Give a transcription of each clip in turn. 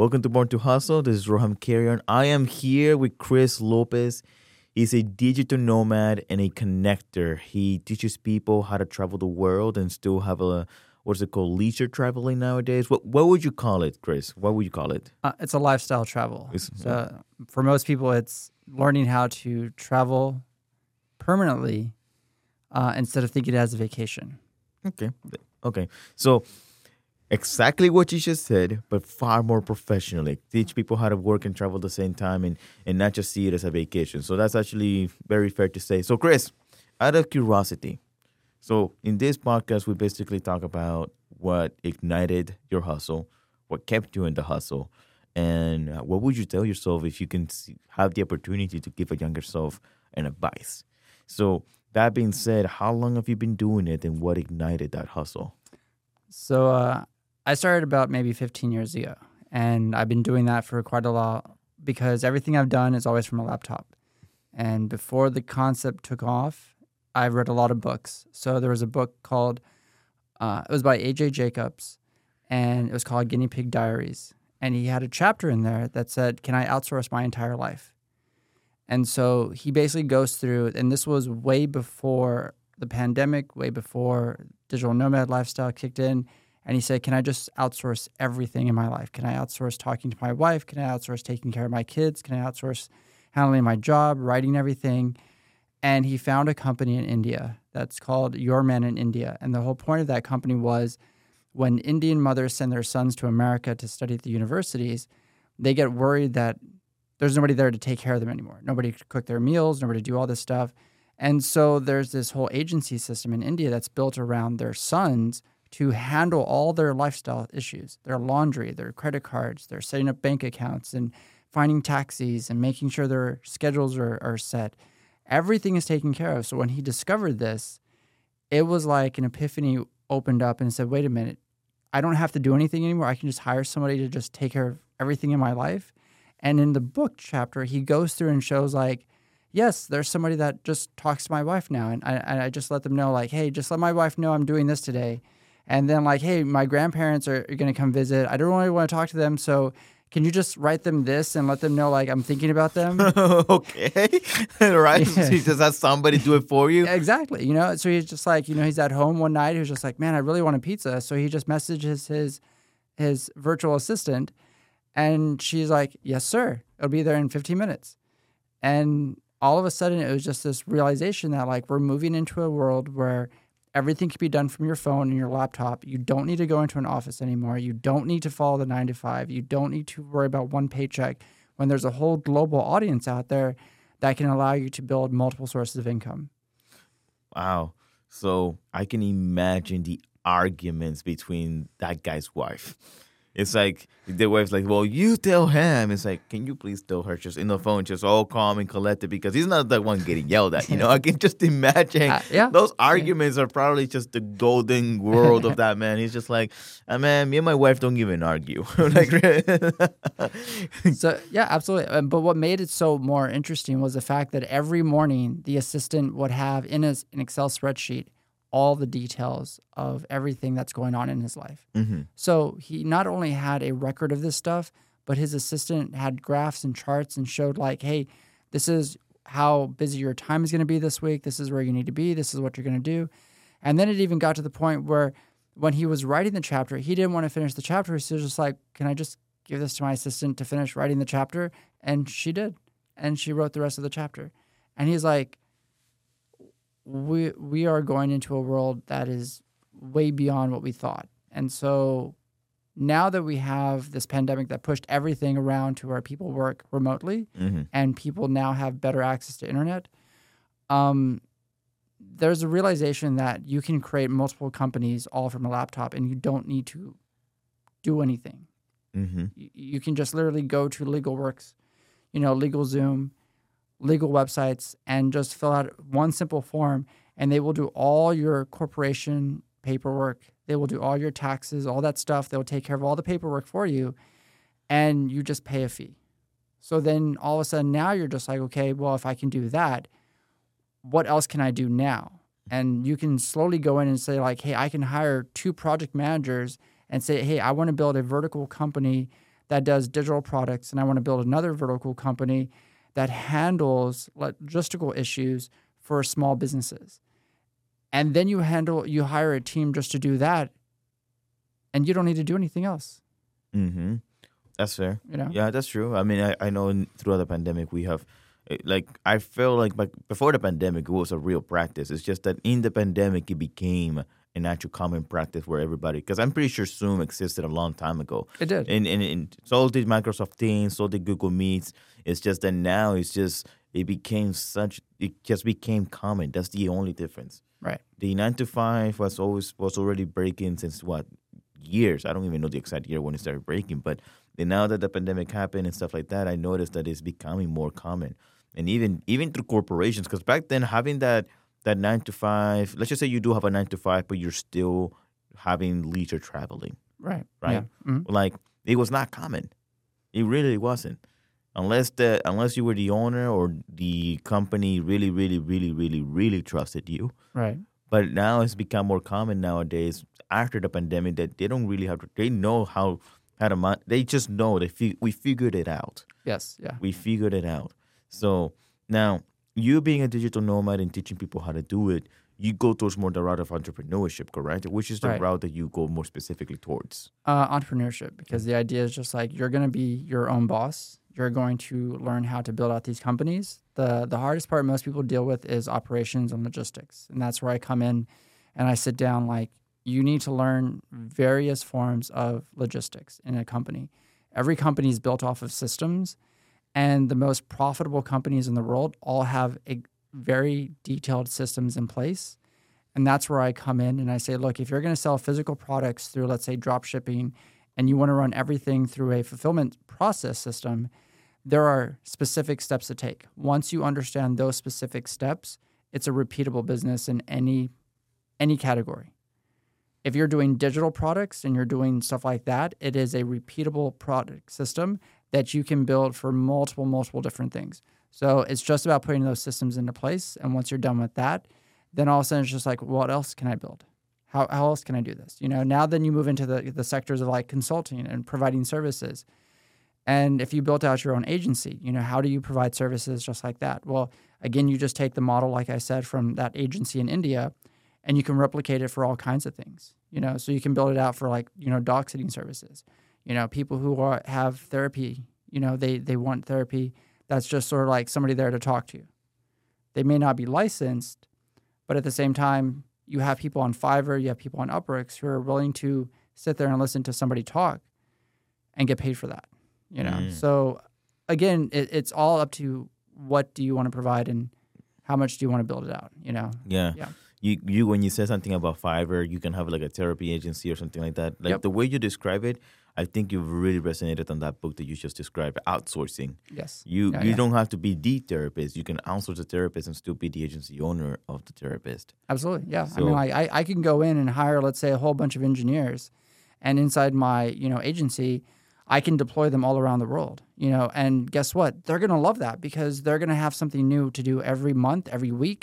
Welcome to Born to Hustle. This is Roham Carrion. I am here with Cris Lopez. He's a digital nomad and a connector. He teaches people how to travel the world and still have a what's it called leisure traveling nowadays. What what would you call it, Cris? What would you call it? Uh, it's a lifestyle travel. So for most people, it's learning how to travel permanently uh, instead of thinking it as a vacation. Okay. Okay. So exactly what you just said, but far more professionally. Teach people how to work and travel at the same time and, and not just see it as a vacation. So that's actually very fair to say. So Cris, out of curiosity, so in this podcast we basically talk about what ignited your hustle, what kept you in the hustle, and what would you tell yourself if you can see, have the opportunity to give a younger self an advice. So that being said, how long have you been doing it and what ignited that hustle? So uh, I started about maybe 15 years ago, and I've been doing that for quite a while because everything I've done is always from a laptop. And before the concept took off, I read a lot of books. So there was a book called, uh, it was by A.J. Jacobs, and it was called Guinea Pig Diaries. And he had a chapter in there that said, Can I outsource my entire life? And so he basically goes through, and this was way before the pandemic, way before digital nomad lifestyle kicked in. And he said, Can I just outsource everything in my life? Can I outsource talking to my wife? Can I outsource taking care of my kids? Can I outsource handling my job, writing everything? And he found a company in India that's called Your Man in India. And the whole point of that company was when Indian mothers send their sons to America to study at the universities, they get worried that there's nobody there to take care of them anymore. Nobody to cook their meals, nobody to do all this stuff. And so there's this whole agency system in India that's built around their sons to handle all their lifestyle issues their laundry, their credit cards, their setting up bank accounts, and finding taxis and making sure their schedules are, are set. Everything is taken care of. So when he discovered this, it was like an epiphany opened up and said, wait a minute, I don't have to do anything anymore. I can just hire somebody to just take care of everything in my life. And in the book chapter, he goes through and shows like, yes, there's somebody that just talks to my wife now, and I, and I just let them know like, hey, just let my wife know I'm doing this today, and then like, hey, my grandparents are, are going to come visit. I don't really want to talk to them, so can you just write them this and let them know like I'm thinking about them? okay. right. Yeah. He just has somebody do it for you. exactly. You know, so he's just like, you know, he's at home one night. He was just like, man, I really want a pizza. So he just messages his his virtual assistant, and she's like, yes, sir. It'll be there in 15 minutes. And all of a sudden, it was just this realization that like we're moving into a world where everything can be done from your phone and your laptop. You don't need to go into an office anymore. You don't need to follow the nine to five. You don't need to worry about one paycheck when there's a whole global audience out there that can allow you to build multiple sources of income. Wow. So I can imagine the arguments between that guy's wife. It's like the wife's like, "Well, you tell him." It's like, "Can you please tell her just in the phone, just all calm and collected because he's not the one getting yelled at." You know, I can just imagine Uh, yeah. those arguments are probably just the golden world of that man. He's just like, "Ah, "Man, me and my wife don't even argue." like, So yeah, absolutely. But what made it so more interesting was the fact that every morning the assistant would have in his, an Excel spreadsheet all the details of everything that's going on in his life. Mhm. So he not only had a record of this stuff, but his assistant had graphs and charts and showed like, hey, this is how busy your time is going to be this week. This is where you need to be. This is what you're going to do. And then it even got to the point where when he was writing the chapter, he didn't want to finish the chapter. So he was just like, can I just give this to my assistant to finish writing the chapter? And she did. And she wrote the rest of the chapter. And he's like, we we are going into a world that is way beyond what we thought. And so now that we have this pandemic that pushed everything around to where people work remotely Mhm. and people now have better access to internet, um, there's a realization that you can create multiple companies all from a laptop and you don't need to do anything. Mhm. Y- You can just literally go to LegalWorks, you know, LegalZoom, legal websites, and just fill out one simple form, and they will do all your corporation paperwork. They will do all your taxes, all that stuff. They'll take care of all the paperwork for you, and you just pay a fee. So then all of a sudden now you're just like, okay, well, if I can do that, what else can I do now? And you can slowly go in and say, like, hey, I can hire two project managers and say, hey, I want to build a vertical company that does digital products, and I want to build another vertical company that handles logistical issues for small businesses. And then you handle, you hire a team just to do that, and you don't need to do anything else. Mm-hmm. That's fair. You know? Yeah, that's true. I mean, I, I know in, throughout the pandemic we have, eh, like, I feel like, like before the pandemic it was a real practice. It's just that in the pandemic it became an actual common practice where everybody, because I'm pretty sure Zoom existed a long time ago. It did. And, and, and so did Microsoft Teams, so did Google Meets. It's just that now it's just, it became such, it just became common. That's the only difference. Right. The nine to five was always, was already breaking since what, years. I don't even know the exact year when it started breaking, but now that the pandemic happened and stuff like that, I noticed that it's becoming more common, and even even through corporations. Because back then, having that that nine to five, let's just say you do have a nine to five, but you're still having leisure traveling, Right. right? Yeah. Mhm. Like it was not common. It really wasn't. Unless the unless you were the owner or the company really, really, really, really, really trusted you. Right. But now it's become more common nowadays after the pandemic that they don't really have to. They know how how to. mon- They just know they fi- we figured it out. Yes. Yeah. We figured it out. So now you being a digital nomad and teaching people how to do it, you go towards more the route of entrepreneurship, correct? Which is the Right. route that you go more specifically towards. uh, entrepreneurship because the idea is just like you're going to be your own boss. You're going to learn how to build out these companies. the The hardest part most people deal with is operations and logistics, and that's where I come in, and I sit down like you need to learn various forms of logistics in a company. Every company is built off of systems, and the most profitable companies in the world all have a very detailed systems in place. And that's where I come in and I say, look, if you're going to sell physical products through, let's say, drop shipping, and you want to run everything through a fulfillment process system, there are specific steps to take. Once you understand those specific steps, it's a repeatable business in any any category. If you're doing digital products and you're doing stuff like that, it is a repeatable product system that you can build for multiple, multiple different things. So it's just about putting those systems into place. And once you're done with that, then all of a sudden it's just like, what else can I build? How, how else can I do this? You know, now then you move into the, the sectors of like consulting and providing services. And if you built out your own agency, you know, how do you provide services just like that? Well, again, you just take the model, like I said, from that agency in India and you can replicate it for all kinds of things, you know, so you can build it out for like, you know, dog sitting services, you know, people who are, have therapy, you know, they, they want therapy that's just sort of like somebody there to talk to. They may not be licensed, but at the same time, you have people on Fiverr, you have people on Upworks who are willing to sit there and listen to somebody talk and get paid for that. You know, Mm. so again, it, it's all up to what do you want to provide and how much do you want to build it out. You know, Yeah. Yeah. You you when you said something about Fiverr, you can have like a therapy agency or something like that. Like Yep. the way you describe it, I think you've really resonated on that book that you just described, outsourcing. yes, You you yeah. don't have to be the therapist. You can outsource the therapist and still be the agency owner of the therapist. Absolutely, yeah. I mean, like I, I can go in and hire, let's say, a whole bunch of engineers, and inside my you know agency, I can deploy them all around the world. You know, and guess what? They're gonna love that because they're gonna have something new to do every month, every week,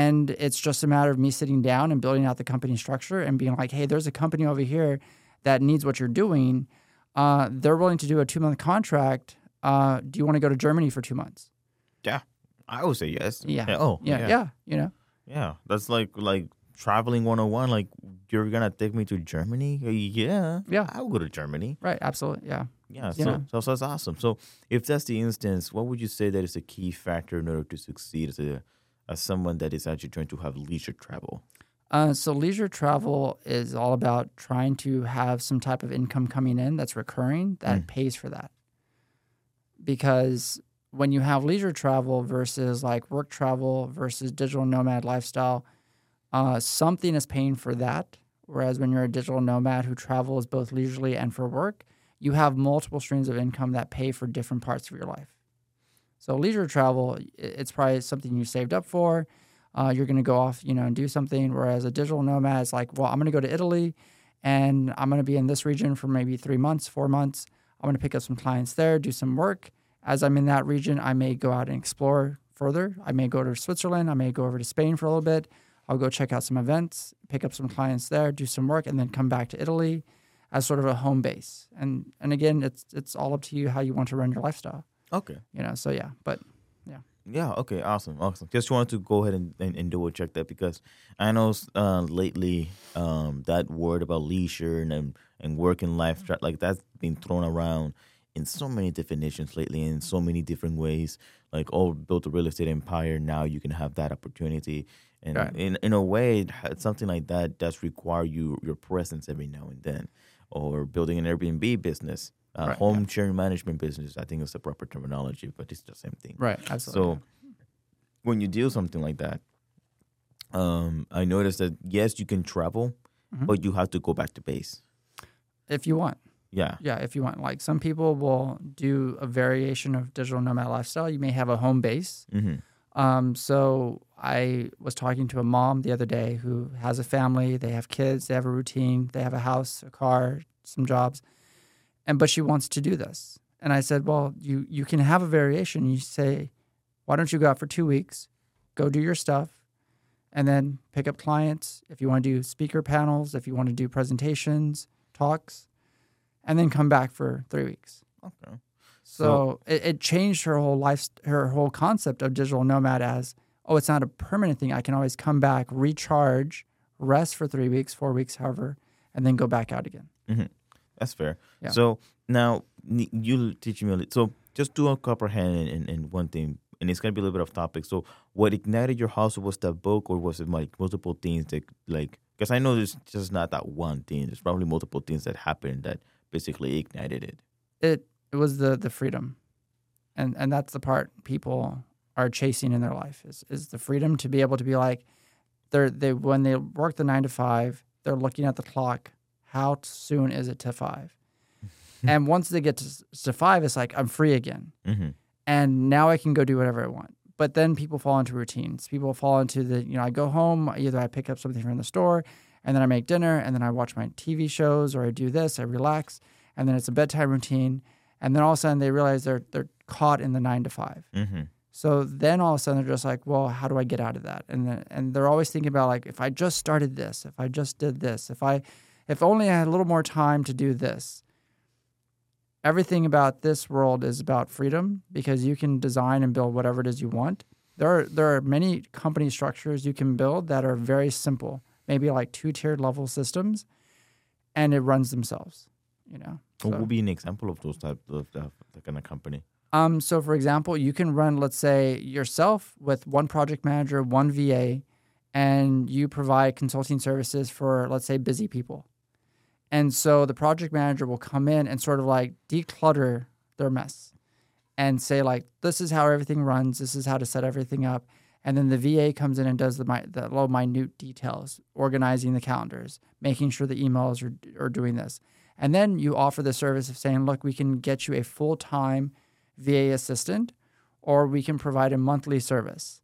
and it's just a matter of me sitting down and building out the company structure and being like, hey, there's a company over here that needs what you're doing. Uh, they're willing to do a two month contract. Uh, do you want to go to Germany for two months? Yeah, I would say yes. Yeah. Oh, Yeah, yeah. yeah. You know, Yeah, that's like like traveling 101. Like you're gonna take me to Germany? Uh, Yeah, Yeah. I'll go to Germany. right? Absolutely, yeah. Yeah, Yeah. so, so so that's awesome. So if that's the instance, what would you say that is a key factor in order to succeed as a as someone that is actually trying to have leisure travel? Uh, so leisure travel is all about trying to have some type of income coming in that's recurring that Mm. pays for that. Because when you have leisure travel versus like work travel versus digital nomad lifestyle, uh, something is paying for that. Whereas when you're a digital nomad who travels both leisurely and for work, you have multiple streams of income that pay for different parts of your life. So leisure travel, it's probably something you saved up for uh, you're going to go off, you know, and do something. Whereas a digital nomad is like, well, I'm going to go to Italy and I'm going to be in this region for maybe three months, four months. I'm going to pick up some clients there, do some work, As I'm in that region, I may go out and explore further. I may go to Switzerland. I may go over to Spain for a little bit. I'll go check out some events, pick up some clients there, do some work, and then come back to Italy as sort of a home base. And and again, it's it's all up to you how you want to run your lifestyle. Okay. You know, so yeah, but Yeah. Okay. Awesome. Awesome. Just wanted to go ahead and, and, and double check that because I know uh, lately um, that word about leisure and and, work and life like that's been thrown around in so many definitions lately in so many different ways. Like oh, built a real estate empire. Now you can have that opportunity. And Right. in in a way, something like that does require you your presence every now and then, or building an Airbnb business, uh, Right, home sharing management business. I think it's the proper terminology, but it's the same thing. right, absolutely. So when you deal something like that, um, I noticed that yes, you can travel, Mhm. but you have to go back to base. if you want, Yeah. yeah, if you want, like some people will do a variation of digital nomad lifestyle. You may have a home base. hmm Um, so I was talking to a mom the other day who has a family, they have kids, they have a routine, they have a house, a car, some jobs, and but she wants to do this. And I said, well, you you can have a variation. You say, why don't you go out for two weeks, go do your stuff, and then pick up clients if you want to do speaker panels, if you want to do presentations, talks, and then come back for three weeks. Okay. So, it, it changed her whole life, her whole concept of digital nomad as, oh, it's not a permanent thing. I can always come back, recharge, rest for three weeks, four weeks, however, and then go back out again. Mm-hmm. That's fair. Yeah. So now you teach me a little. So just to comprehend in, in one thing, and it's gonna be a little bit of topic. So what ignited your hustle was that book, or was it like multiple things that like? Because I know there's just not that one thing. There's probably multiple things that happened that basically ignited it. It it was the the freedom, and and that's the part people are chasing in their life is is the freedom to be able to be like, they're they when they work the nine to five, they're looking at the clock. How soon is it to five? and once they get to, to five, it's like I'm free again. Mm-hmm. and now I can go do whatever I want. But then people fall into routines. People fall into the, you know, I go home, either I pick up something from the store, and then I make dinner, and then I watch my TV shows, or I do this, I relax, and then it's a bedtime routine, and then all of a sudden they realize they're they're caught in the nine to five. Mm-hmm. So then all of a sudden they're just like, well, how do I get out of that? And then, and they're always thinking about like, if I just started this, if I just did this, if I, if only I had a little more time to do this. Everything about this world is about freedom because you can design and build whatever it is you want. There are there are many company structures you can build that are very simple, maybe like two tiered level systems, and it runs themselves. You know. What So- would be an example of those type of that kind of company? Um, so for example, you can run, let's say, yourself with one project manager, one VA, and you provide consulting services for, let's say, busy people. And so the project manager will come in and sort of like declutter their mess and say, like, this is how everything runs, this is how to set everything up. And then the VA comes in and does the, the low minute details, organizing the calendars, making sure the emails are, are doing this. And then you offer the service of saying, look, we can get you a full time VA assistant, or we can provide a monthly service.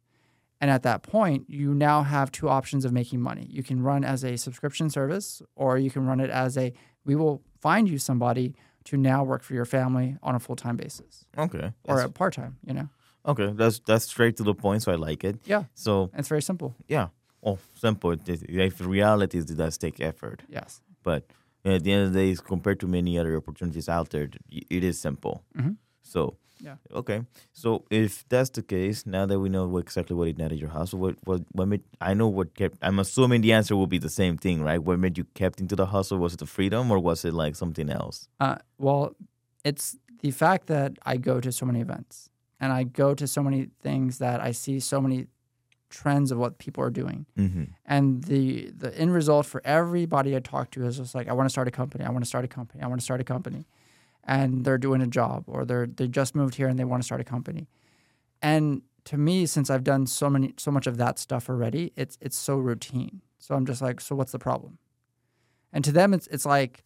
And at that point, you now have two options of making money. You can run as a subscription service, or you can run it as a we will find you somebody to now work for your family on a full time basis Okay. or That's- a part time, you know? okay. That's that's straight to the point, so I like it. Yeah. So it's very simple. yeah. Oh, simple. It- the reality is it does take effort, Yes. but at the end of the day, compared to many other opportunities out there, it is simple. Mhm. So Yeah. Okay. So if that's the case, now that we know what, exactly what ignited your hustle, what what what made I know what kept I'm assuming the answer will be the same thing, right? What made you kept into the hustle? Was it the freedom or was it like something else? Uh, well, it's the fact that I go to so many events and I go to so many things that I see so many trends of what people are doing. Mm-hmm. And the the end result for everybody I talk to is just like, I want to start a company. I want to start a company. I want to start a company. And they're doing a job or they're they just moved here and they want to start a company. And to me, since I've done so many so much of that stuff already, it's it's so routine. So I'm just like, so what's the problem? And to them, it's it's like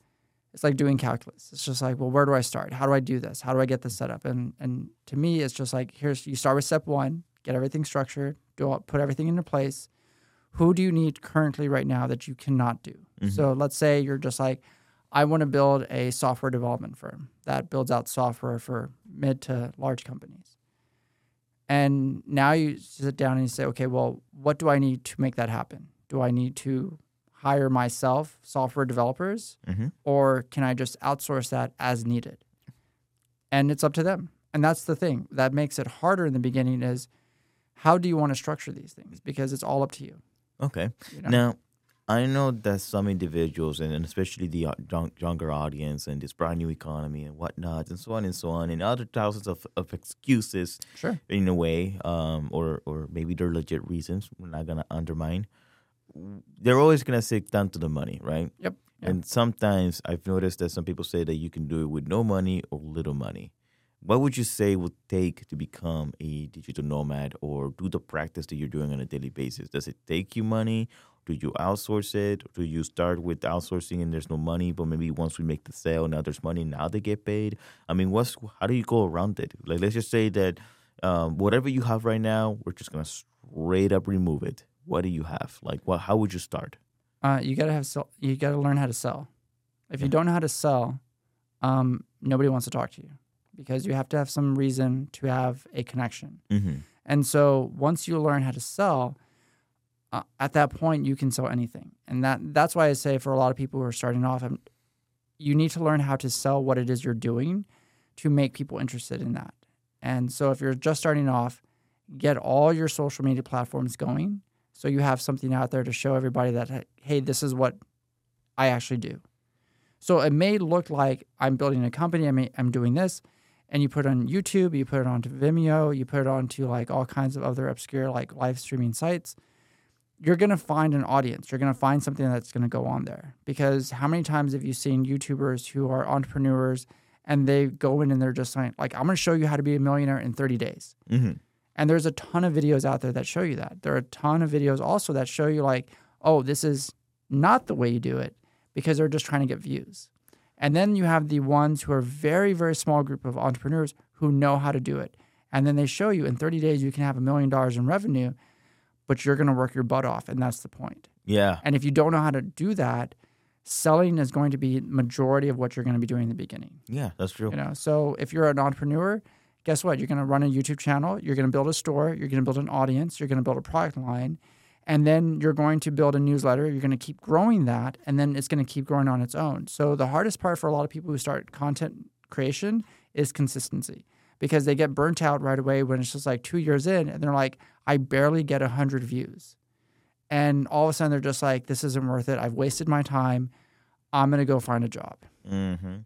it's like doing calculus. It's just like, well, where do I start? How do I do this? How do I get this set up? And and to me, it's just like here's you start with step one, get everything structured, do all, put everything into place. Who do you need currently right now that you cannot do? Mm-hmm. So let's say you're just like, I want to build a software development firm that builds out software for mid to large companies. And now you sit down and you say, okay, well, what do I need to make that happen? Do I need to hire myself software developers Mm-hmm. or can I just outsource that as needed? And it's up to them. And that's the thing that makes it harder in the beginning is how do you want to structure these things? Because it's all up to you. Okay. you know? Now, I know that some individuals, and and especially the uh, young- younger audience, and this brand new economy and whatnot, and so on and so on, and other thousands of, of excuses Sure. in a way, um, or or maybe they're legit reasons. We're not gonna undermine. They're always gonna stick down to the money, right? Yep. Yeah. And sometimes I've noticed that some people say that you can do it with no money or little money. What would you say would take to become a digital nomad or do the practice that you're doing on a daily basis? Does it take you money? Do you outsource it? Do you start with outsourcing and there's no money, but maybe once we make the sale, now there's money, now they get paid? I mean, what's how do you go around it? Like, let's just say that um, whatever you have right now, we're just gonna straight up remove it. What do you have? Like, what? How would you start? Uh, you gotta have sell, you gotta learn how to sell. If you don't know how to sell, um, nobody wants to talk to you because you have to have some reason to have a connection. Mm-hmm. And so once you learn how to sell, uh, at that point you can sell anything. And that that's why I say for a lot of people who are starting off, um you need to learn how to sell what it is you're doing to make people interested in that. And so if you're just starting off, get all your social media platforms going so you have something out there to show everybody that hey, this is what I actually do. So it may look like I'm building a company, I may, I'm doing this, and you put it on YouTube, you put it onto Vimeo, you put it onto like all kinds of other obscure like live streaming sites. You're gonna find an audience. You're gonna find something that's gonna go on there. Because how many times have you seen YouTubers who are entrepreneurs and they go in and they're just like, like I'm gonna show you how to be a millionaire in 30 days. Mm-hmm. And there's a ton of videos out there that show you that. There are a ton of videos also that show you like, oh, this is not the way you do it because they're just trying to get views. And then you have the ones who are very, very small group of entrepreneurs who know how to do it. And then they show you in 30 days you can have a million dollars in revenue, but you're going to work your butt off. And that's the point. Yeah. And if you don't know how to do that, selling is going to be majority of what you're going to be doing in the beginning. Yeah, that's true. You know, so if you're an entrepreneur, guess what? You're going to run a YouTube channel. You're going to build a store. You're going to build an audience. You're going to build a product line, and then you're going to build a newsletter. You're going to keep growing that, and then it's going to keep growing on its own. So the hardest part for a lot of people who start content creation is consistency because they get burnt out right away when it's just like two years in, and they're like, I barely get hundred views, and all of a sudden they're just like, this isn't worth it. I've wasted my time. I'm going to go find a job. Mm-hmm.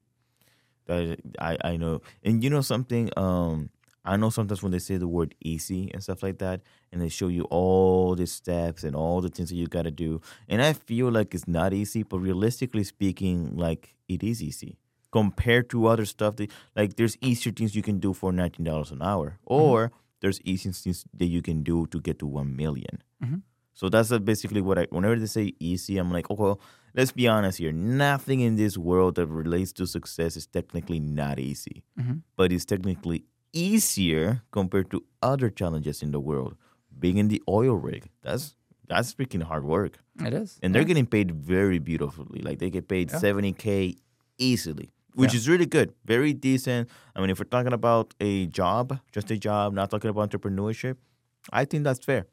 I I know, and you know something. Um, I know sometimes when they say the word easy and stuff like that, and they show you all the steps and all the things that you got to do, and I feel like it's not easy, but realistically speaking, like it is easy compared to other stuff. That like there's easier things you can do for nineteen dollars an hour, or there's easier things that you can do to get to one million. Mhm. So that's uh, basically what I. Whenever they say easy, I'm like, oh well, let's be honest here. Nothing in this world that relates to success is technically not easy, Mhm. but it's technically easier compared to other challenges in the world. Being in the oil rig, that's that's freaking hard work, It is, and they're Yeah. getting paid very beautifully. Like they get paid Yeah. seventy k easily, which Yeah. is really good, very decent. I mean, if we're talking about a job, just a job, not talking about entrepreneurship, I think that's fair.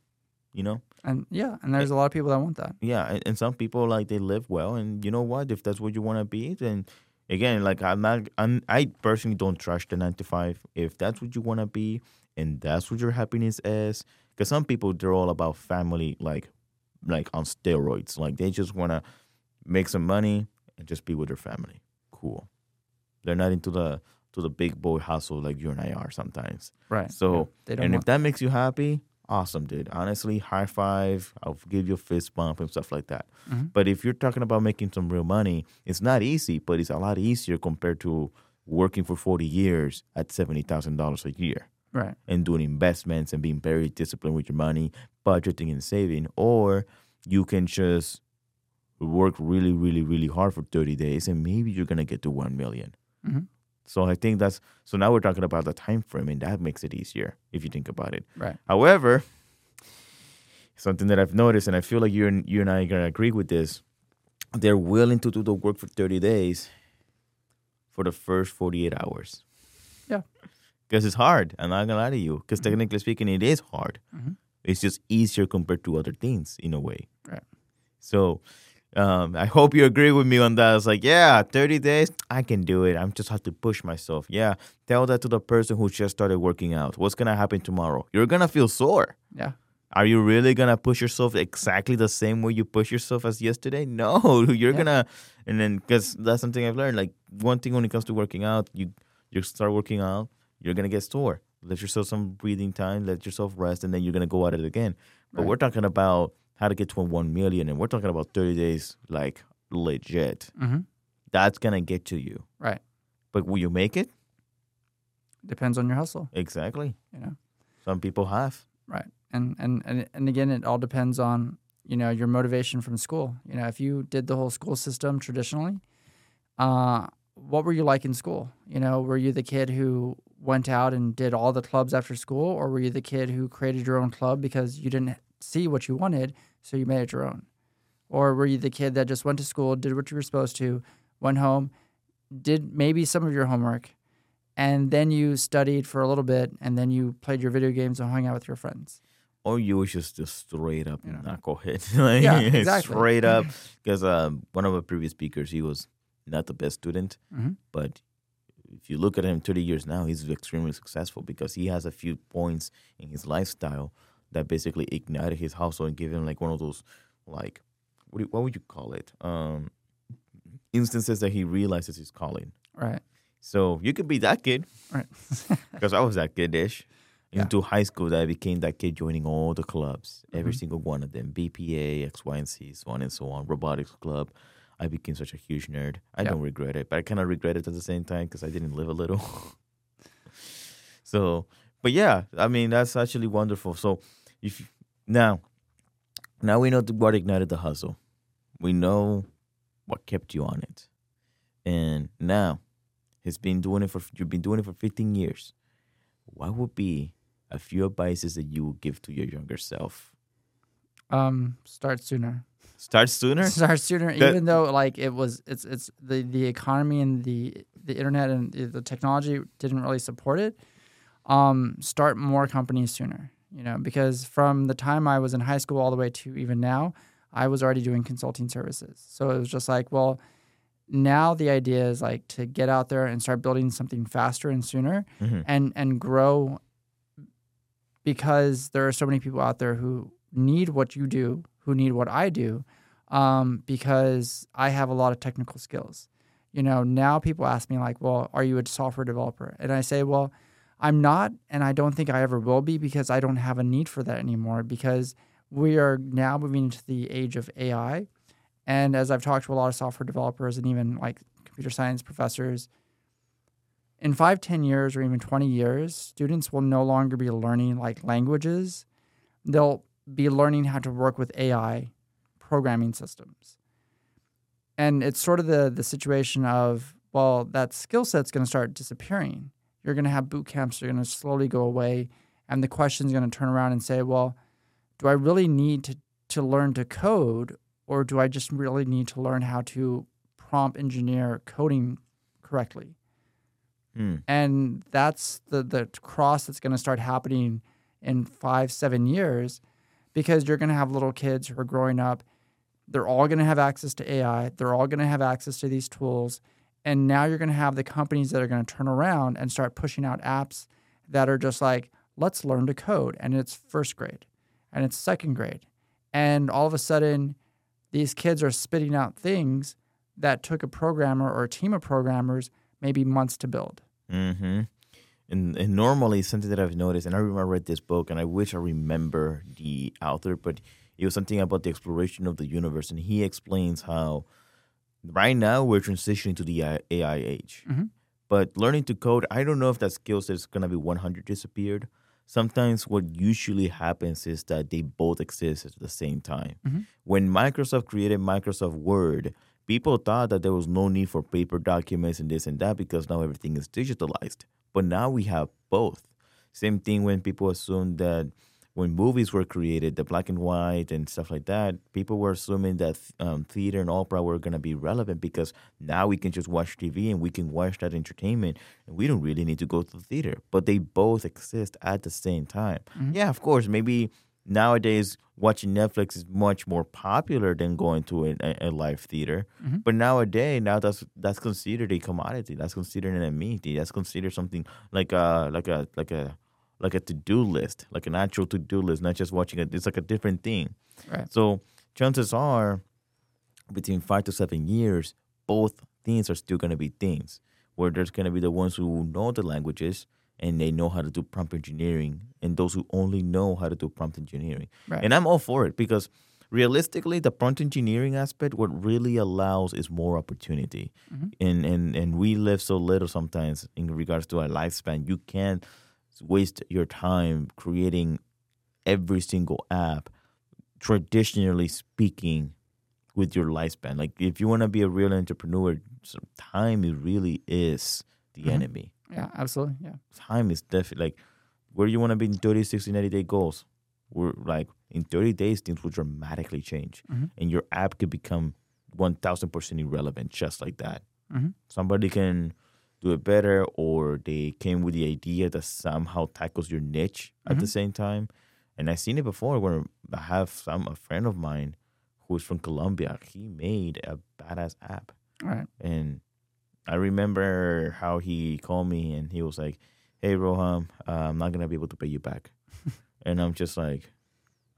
You know. and yeah, and there's a lot of people that want that. Yeah, and, and some people like they live well, and you know what? If that's what you want to be, then again, like I'm not, I'm, I personally don't trash the nine to five. If that's what you want to be, and that's what your happiness is, because some people they're all about family, like, like on steroids. Like they just want to make some money and just be with their family. Cool. They're not into the to the big boy hustle like you and I are sometimes. Right. So, don't and if that makes you happy, awesome, dude. Honestly, high five. I'll give you a fist bump and stuff like that. Mhm. But if you're talking about making some real money, it's not easy, but it's a lot easier compared to working for 40 years at $70,000 a year right. and doing investments and being very disciplined with your money, budgeting and saving. Or you can just work really, really, really hard for 30 days and maybe you're going to get to 1 million. Mhm. So I think that's so now we're talking about the time frame and that makes it easier if you think about it. Right. However, something that I've noticed, and I feel like you and you and I are gonna agree with this, they're willing to do the work for 30 days for the first 48 hours. Yeah. because it's hard. I'm not gonna lie to you, because technically speaking, it is hard. Mhm. It's just easier compared to other things in a way. Right. So, um, I hope you agree with me on that. It's like, yeah, 30 days, I can do it. I'm just have to push myself. Yeah, tell that to the person who just started working out. What's gonna happen tomorrow? You're gonna feel sore. Yeah. Are you really gonna push yourself exactly the same way you push yourself as yesterday? No, you're Yeah. gonna, and then because that's something I've learned. Like one thing when it comes to working out, you you start working out, you're gonna get sore. Let yourself some breathing time, let yourself rest, and then you're gonna go at it again. But Right. we're talking about how to get to one million, and we're talking about thirty days, like legit. hmm That's gonna get to you. Right. But will you make it? Depends on your hustle. Exactly. You know. Some people have. Right. And and and and again, it all depends on you know your motivation from school. You know, if you did the whole school system traditionally, uh, what were you like in school? You know, were you the kid who went out and did all the clubs after school, or were you the kid who created your own club because you didn't see what you wanted, so you made it your own? Or were you the kid that just went to school, did what you were supposed to, went home, did maybe some of your homework, and then you studied for a little bit, and then you played your video games and hung out with your friends? or you was just a straight up You know. knucklehead. like, Yeah, exactly. Straight up. Because um, one of the previous speakers, he was not the best student, Mhm. but if you look at him 30 years now, he's extremely successful because he has a few points in his lifestyle that basically ignited his household and gave him like one of those, like, what, you, what would you call it? Um, instances that he realizes his calling. Right. So you could be that kid Right. because I was that kid-ish. Yeah. Into high school, that I became that kid joining all the clubs, every Mhm. single one of them, BPA, X, Y, and C, so on and so on, robotics club. I became such a huge nerd. I Yeah. don't regret it, but I kind of regret it at the same time because I didn't live a little. so, but yeah, I mean that's actually wonderful. So, if you- now, now we know what ignited the hustle. We know what kept you on it, and now he's been doing it for you've been doing it for 15 years. What would be a few advices that you would give to your younger self? Um, start sooner. Start sooner. Start sooner, even though like it was, it's it's the the economy and the the internet and the the technology didn't really support it. Um, start more companies sooner. You know, because from the time I was in high school all the way to even now, I was already doing consulting services. So it was just like, well, now the idea is like to get out there and start building something faster and sooner. Mhm. and and grow because there are so many people out there who need what you do, who need what I do, um, because I have a lot of technical skills. You know, now people ask me like, "Well, are you a software developer?" And I say, "Well, I'm not, and I don't think I ever will be because I don't have a need for that anymore because we are now moving into the age of AI." And as I've talked to a lot of software developers and even like computer science professors, in five, 10 years, or even 20 years, students will no longer be learning like languages. They'll be learning how to work with AI programming systems. And it's sort of the, the situation of, well, that skill set's going to start disappearing. You're going to have boot camps that are going to slowly go away. And the question's going to turn around and say, well, do I really need to, to learn to code, or do I just really need to learn how to prompt engineer coding correctly? Hmm. and that's the the cross that's going to start happening in five seven years because you're going to have little kids who are growing up they're all going to have access to ai they're all going to have access to these tools and now you're going to have the companies that are going to turn around and start pushing out apps that are just like let's learn to code and it's first grade and it's second grade and all of a sudden these kids are spitting out things that took a programmer or a team of programmers maybe months to build. Mm-hmm. And, and normally something that I've noticed, and I remember I read this book, and I wish I remember the author, but it was something about the exploration of the universe, and he explains how right now we're transitioning to the AI age. Mhm. But learning to code, I don't know if that skill set is going to be 100 disappeared. Sometimes what usually happens is that they both exist at the same time. Mhm. When Microsoft created Microsoft Word, people thought that there was no need for paper documents and this and that because now everything is digitalized. But now we have both. Same thing when people assume that when movies were created, the black and white and stuff like that, people were assuming that um, theater and opera were going to be relevant because now we can just watch TV and we can watch that entertainment and we don't really need to go to the theater. But they both exist at the same time. Mm-hmm. Yeah, of course, maybe nowadays watching Netflix is much more popular than going to a, a, live theater. Mm-hmm. But nowadays, now that's that's considered a commodity. That's considered an amenity. That's considered something like a like a like a like a to do list, like an actual to do list, not just watching it. It's like a different thing. Right. So chances are, between five to seven years, both things are still going to be things where there's going to be the ones who know the languages and they know how to do prompt engineering, and those who only know how to do prompt engineering. Right. And I'm all for it because realistically, the prompt engineering aspect, what really allows is more opportunity. Mm-hmm. And, and, and we live so little sometimes in regards to our lifespan. You can't waste your time creating every single app, traditionally speaking, with your lifespan. Like, if you want to be a real entrepreneur, time is really is the enemy. Yeah, absolutely. Yeah. Time is definitely like where you want to be in 30, 60, 90 day goals. We're like in 30 days, things will dramatically change, and your app could become 1000% irrelevant just like that. Mhm. Somebody can do it better, or they came with the idea that somehow tackles your niche at the same time. And I've seen it before where I have some a friend of mine who's from Colombia. He made a badass app. Right. And I remember how he called me and he was like, "Hey, Roham, uh, I'm not gonna be able to pay you back," and I'm just like,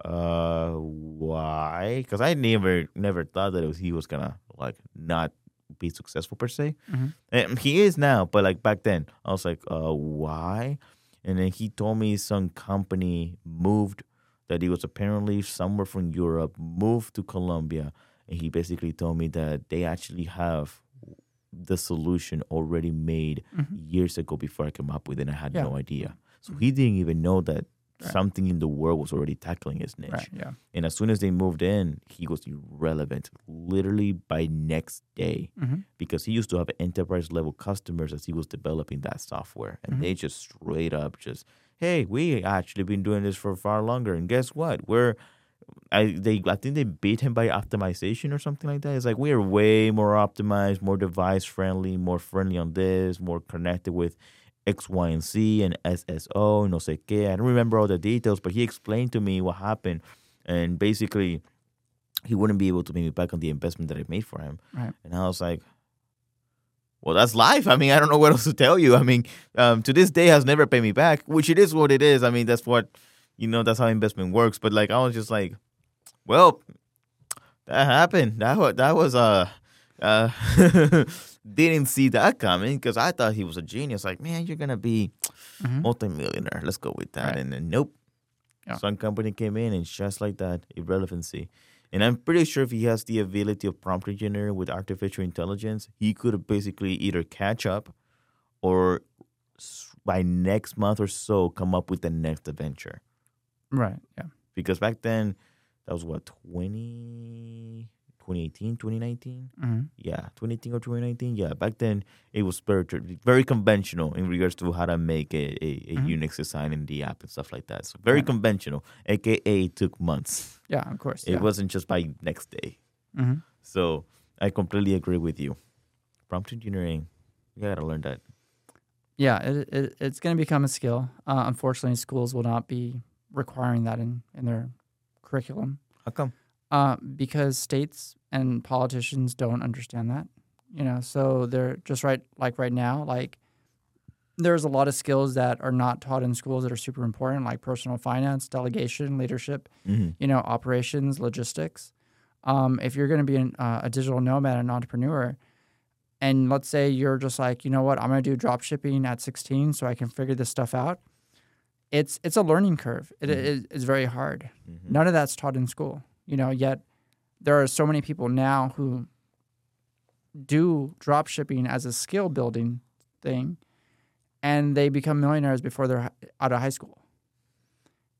"Uh, why?" Because I never never thought that it was, he was gonna like not be successful per se, Mhm. and he is now. But like back then, I was like, "Uh, why?" And then he told me some company moved that he was apparently somewhere from Europe, moved to Colombia, and he basically told me that they actually have the solution already made years ago before I came up with it. and I had Mm-hmm. Yeah. no idea. So he didn't even know that Right. something in the world was already tackling his niche. Right. Yeah. And as soon as they moved in, he was irrelevant literally by next day Mhm. because he used to have enterprise level customers as he was developing that software. And Mm-hmm. they just straight up just, hey, we actually been doing this for far longer. And guess what? We're I they I think they beat him by optimization or something like that. It's like we are way more optimized, more device friendly, more friendly on this, more connected with X, Y, and Z and SSO, no sé qué. I don't remember all the details, but he explained to me what happened. And basically, he wouldn't be able to pay me back on the investment that I made for him. Right. And I was like, well, that's life. I mean, I don't know what else to tell you. I mean, um, to this day, has never paid me back, which it is what it is. I mean, that's what, you know, that's how investment works. But like, I was just like, well, that happened. That was, that was, uh, uh, didn't see that coming because I thought he was a genius. Like, man, you're going to be Mhm. multimillionaire. Let's go with that. Right. And then, nope. Yeah. Some company came in and just like that, irrelevancy. And I'm pretty sure if he has the ability of prompt engineering with artificial intelligence, he could basically either catch up or by next month or so come up with the next adventure. Right. Yeah. Because back then, that was what, 20, 2018, 2019? hmm Yeah, 2018 or 2019. Yeah, back then it was very, very conventional in regards to how to make a, a, a Mhm. Unix design in the app and stuff like that. So very Right. conventional, aka it took months. Yeah. Of course. It yeah. wasn't just by next day. hmm So I completely agree with you. Prompt engineering, you gotta learn that. Yeah. It, it, it's to become a skill. Uh, unfortunately, schools will not be requiring that in, in their curriculum How come? Uh, because states and politicians don't understand that. You know, so they're just right, like right now, like there's a lot of skills that are not taught in schools that are super important, like personal finance, delegation, leadership, hmm you know, operations, logistics. Um, if you're going to be an, uh, a digital nomad, an entrepreneur, and let's say you're just like, you know what, I'm going to do drop shipping at 16 so I can figure this stuff out. It's it's a learning curve. It Mhm. is it's very hard. hmm None of that's taught in school, you know. Yet there are so many people now who do drop shipping as a skill building thing, and they become millionaires before they're out of high school.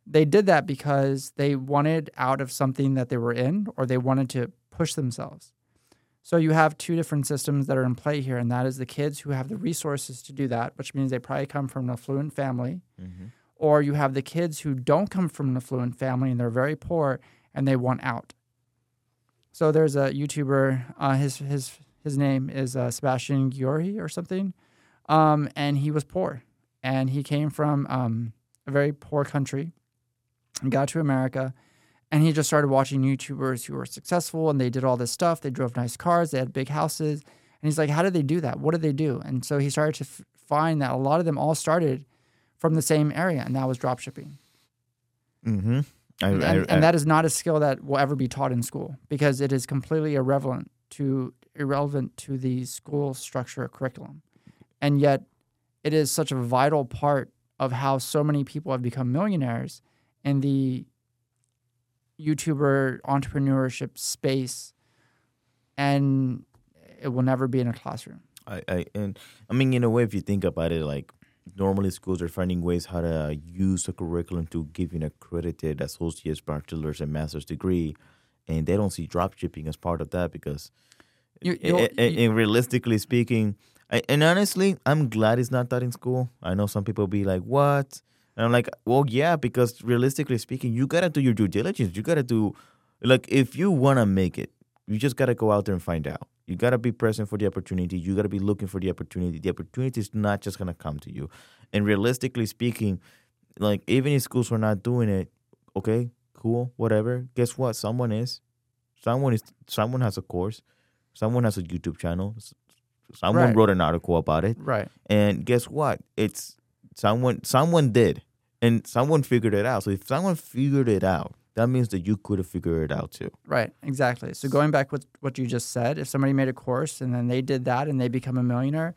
They did that because they wanted out of something that they were in, or they wanted to push themselves. So you have two different systems that are in play here, and that is the kids who have the resources to do that, which means they probably come from an affluent family hmm or you have the kids who don't come from an affluent family and they're very poor and they want out. So there's a YouTuber, uh, his his his name is uh, Sebastian Giori or something, um, and he was poor, and he came from um, a very poor country, and got to America, and he just started watching YouTubers who were successful, and they did all this stuff. They drove nice cars, they had big houses, and he's like, "How did they do that? What did they do?" And so he started to f- find that a lot of them all started from the same area, and that was dropshipping. Mm-hmm. I, And, I, and, that is not a skill that will ever be taught in school because it is completely irrelevant to irrelevant to the school structure curriculum. And yet it is such a vital part of how so many people have become millionaires in the YouTuber entrepreneurship space and it will never be in a classroom. I, I and I mean in a way if you think about it like normally schools are finding ways how to use the curriculum to give you an accredited associate's bachelor's and master's degree and they don't see drop shipping as part of that because You- a- you'll- a- a- and realistically speaking and honestly i'm glad it's not taught in school. I know some people be like what? And i'm like well yeah because realistically speaking you gotta do your due diligence. You gotta do like if you want to make it you just gotta go out there and find out you gotta be present for the opportunity. You gotta be looking for the opportunity. The opportunity is not just gonna come to you. And realistically speaking like even if schools were not doing it okay cool whatever guess what? Someone is. Someone is someone has a course. Someone has a youtube channel. Someone Right. wrote an article about it. Right. and guess what? It's someone someone did. And someone figured it out. So if someone figured it out that means that you could have figured it out too Right, exactly. So going back with what you just said, if somebody made a course and then they did that and they become a millionaire,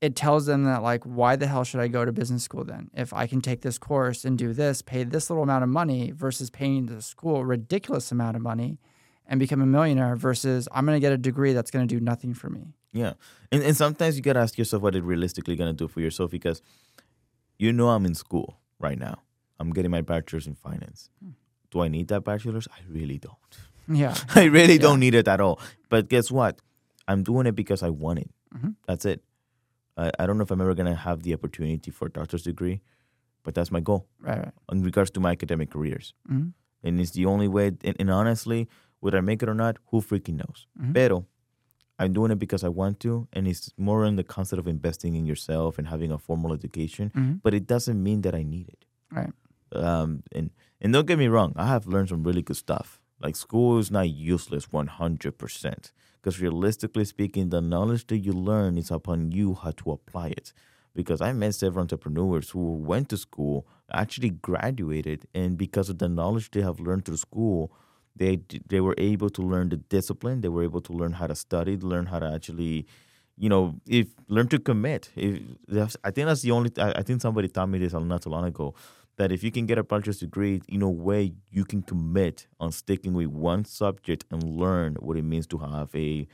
it tells them that like, why the hell should I go to business school then? If I can take this course and do this, pay this little amount of money versus paying the school a ridiculous amount of money and become a millionaire versus I'm gonna get a degree that's gonna do nothing for me. Yeah. And and sometimes you gotta ask yourself what it realistically gonna do for yourself because you know I'm in school right now. I'm getting my bachelor's in finance. Hmm. Do I need that bachelor's? I really don't. Yeah. I really don't need it at all. But guess what? I'm doing it because I want it. Mhm. That's it. I, I don't know if I'm ever gonna have the opportunity for a doctor's degree, but that's my goal Right, right. in regards to my academic careers. Mhm. And it's the only way. And, and honestly, whether I make it or not, who freaking knows? Mhm. Pero I'm doing it because I want to, and it's more in the concept of investing in yourself and having a formal education. Mhm. But it doesn't mean that I need it. Right. Um, and and don't get me wrong, I have learned some really good stuff. Like school is not useless 100%. Because realistically speaking, the knowledge that you learn is upon you how to apply it. Because I met several entrepreneurs who went to school, actually graduated, and because of the knowledge they have learned through school, they they were able to learn the discipline. They were able to learn how to study, learn how to actually, you know, if learn to commit. If I think that's the only. I, I think somebody taught me this not too long ago that if you can get a bachelor's degree, in a way you can commit on sticking with one subject and learn what it means to have a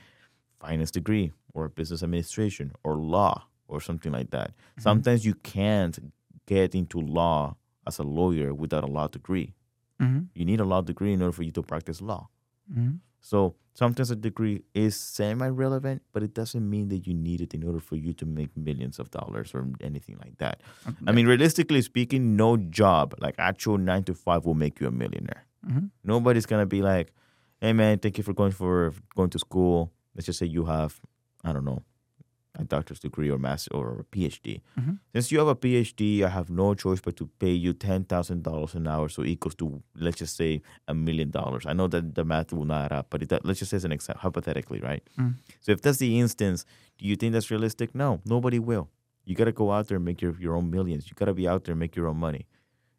finance degree or business administration or law or something like that. Sometimes you can't get into law as a lawyer without a law degree. Mm-hmm. You need a law degree in order for you to practice law. Mm-hmm. So sometimes a degree is semi-relevant, but it doesn't mean that you need it in order for you to make millions of dollars or anything like that. I mean, realistically speaking, no job, like actual nine to five, will make you a millionaire. Mm-hmm. Nobody's gonna be like, "Hey, man, thank you for going for going to school." Let's just say you have, I don't know, a doctor's degree or master or a PhD. Mhm. Since you have a PhD, I have no choice but to pay you ten thousand dollars an hour, so equals to let's just say a million dollars. I know that the math will not add up, but it, let's just say an example, hypothetically, right? Mm. So if that's the instance, do you think that's realistic? No, nobody will. You gotta go out there and make your, your own millions. You gotta be out there and make your own money.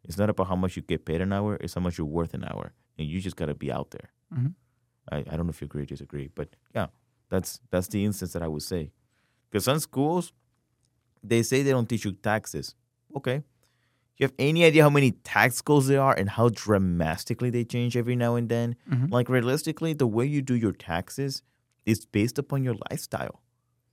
It's not about how much you get paid an hour, it's how much you're worth an hour. And you just gotta be out there. Mhm. I, I don't know if you agree or disagree, but yeah, that's that's the instance that I would say. Because some schools, they say they don't teach you taxes. Okay. You have any idea how many tax codes there are and how dramatically they change every now and then? Mhm. Like realistically, the way you do your taxes is based upon your lifestyle.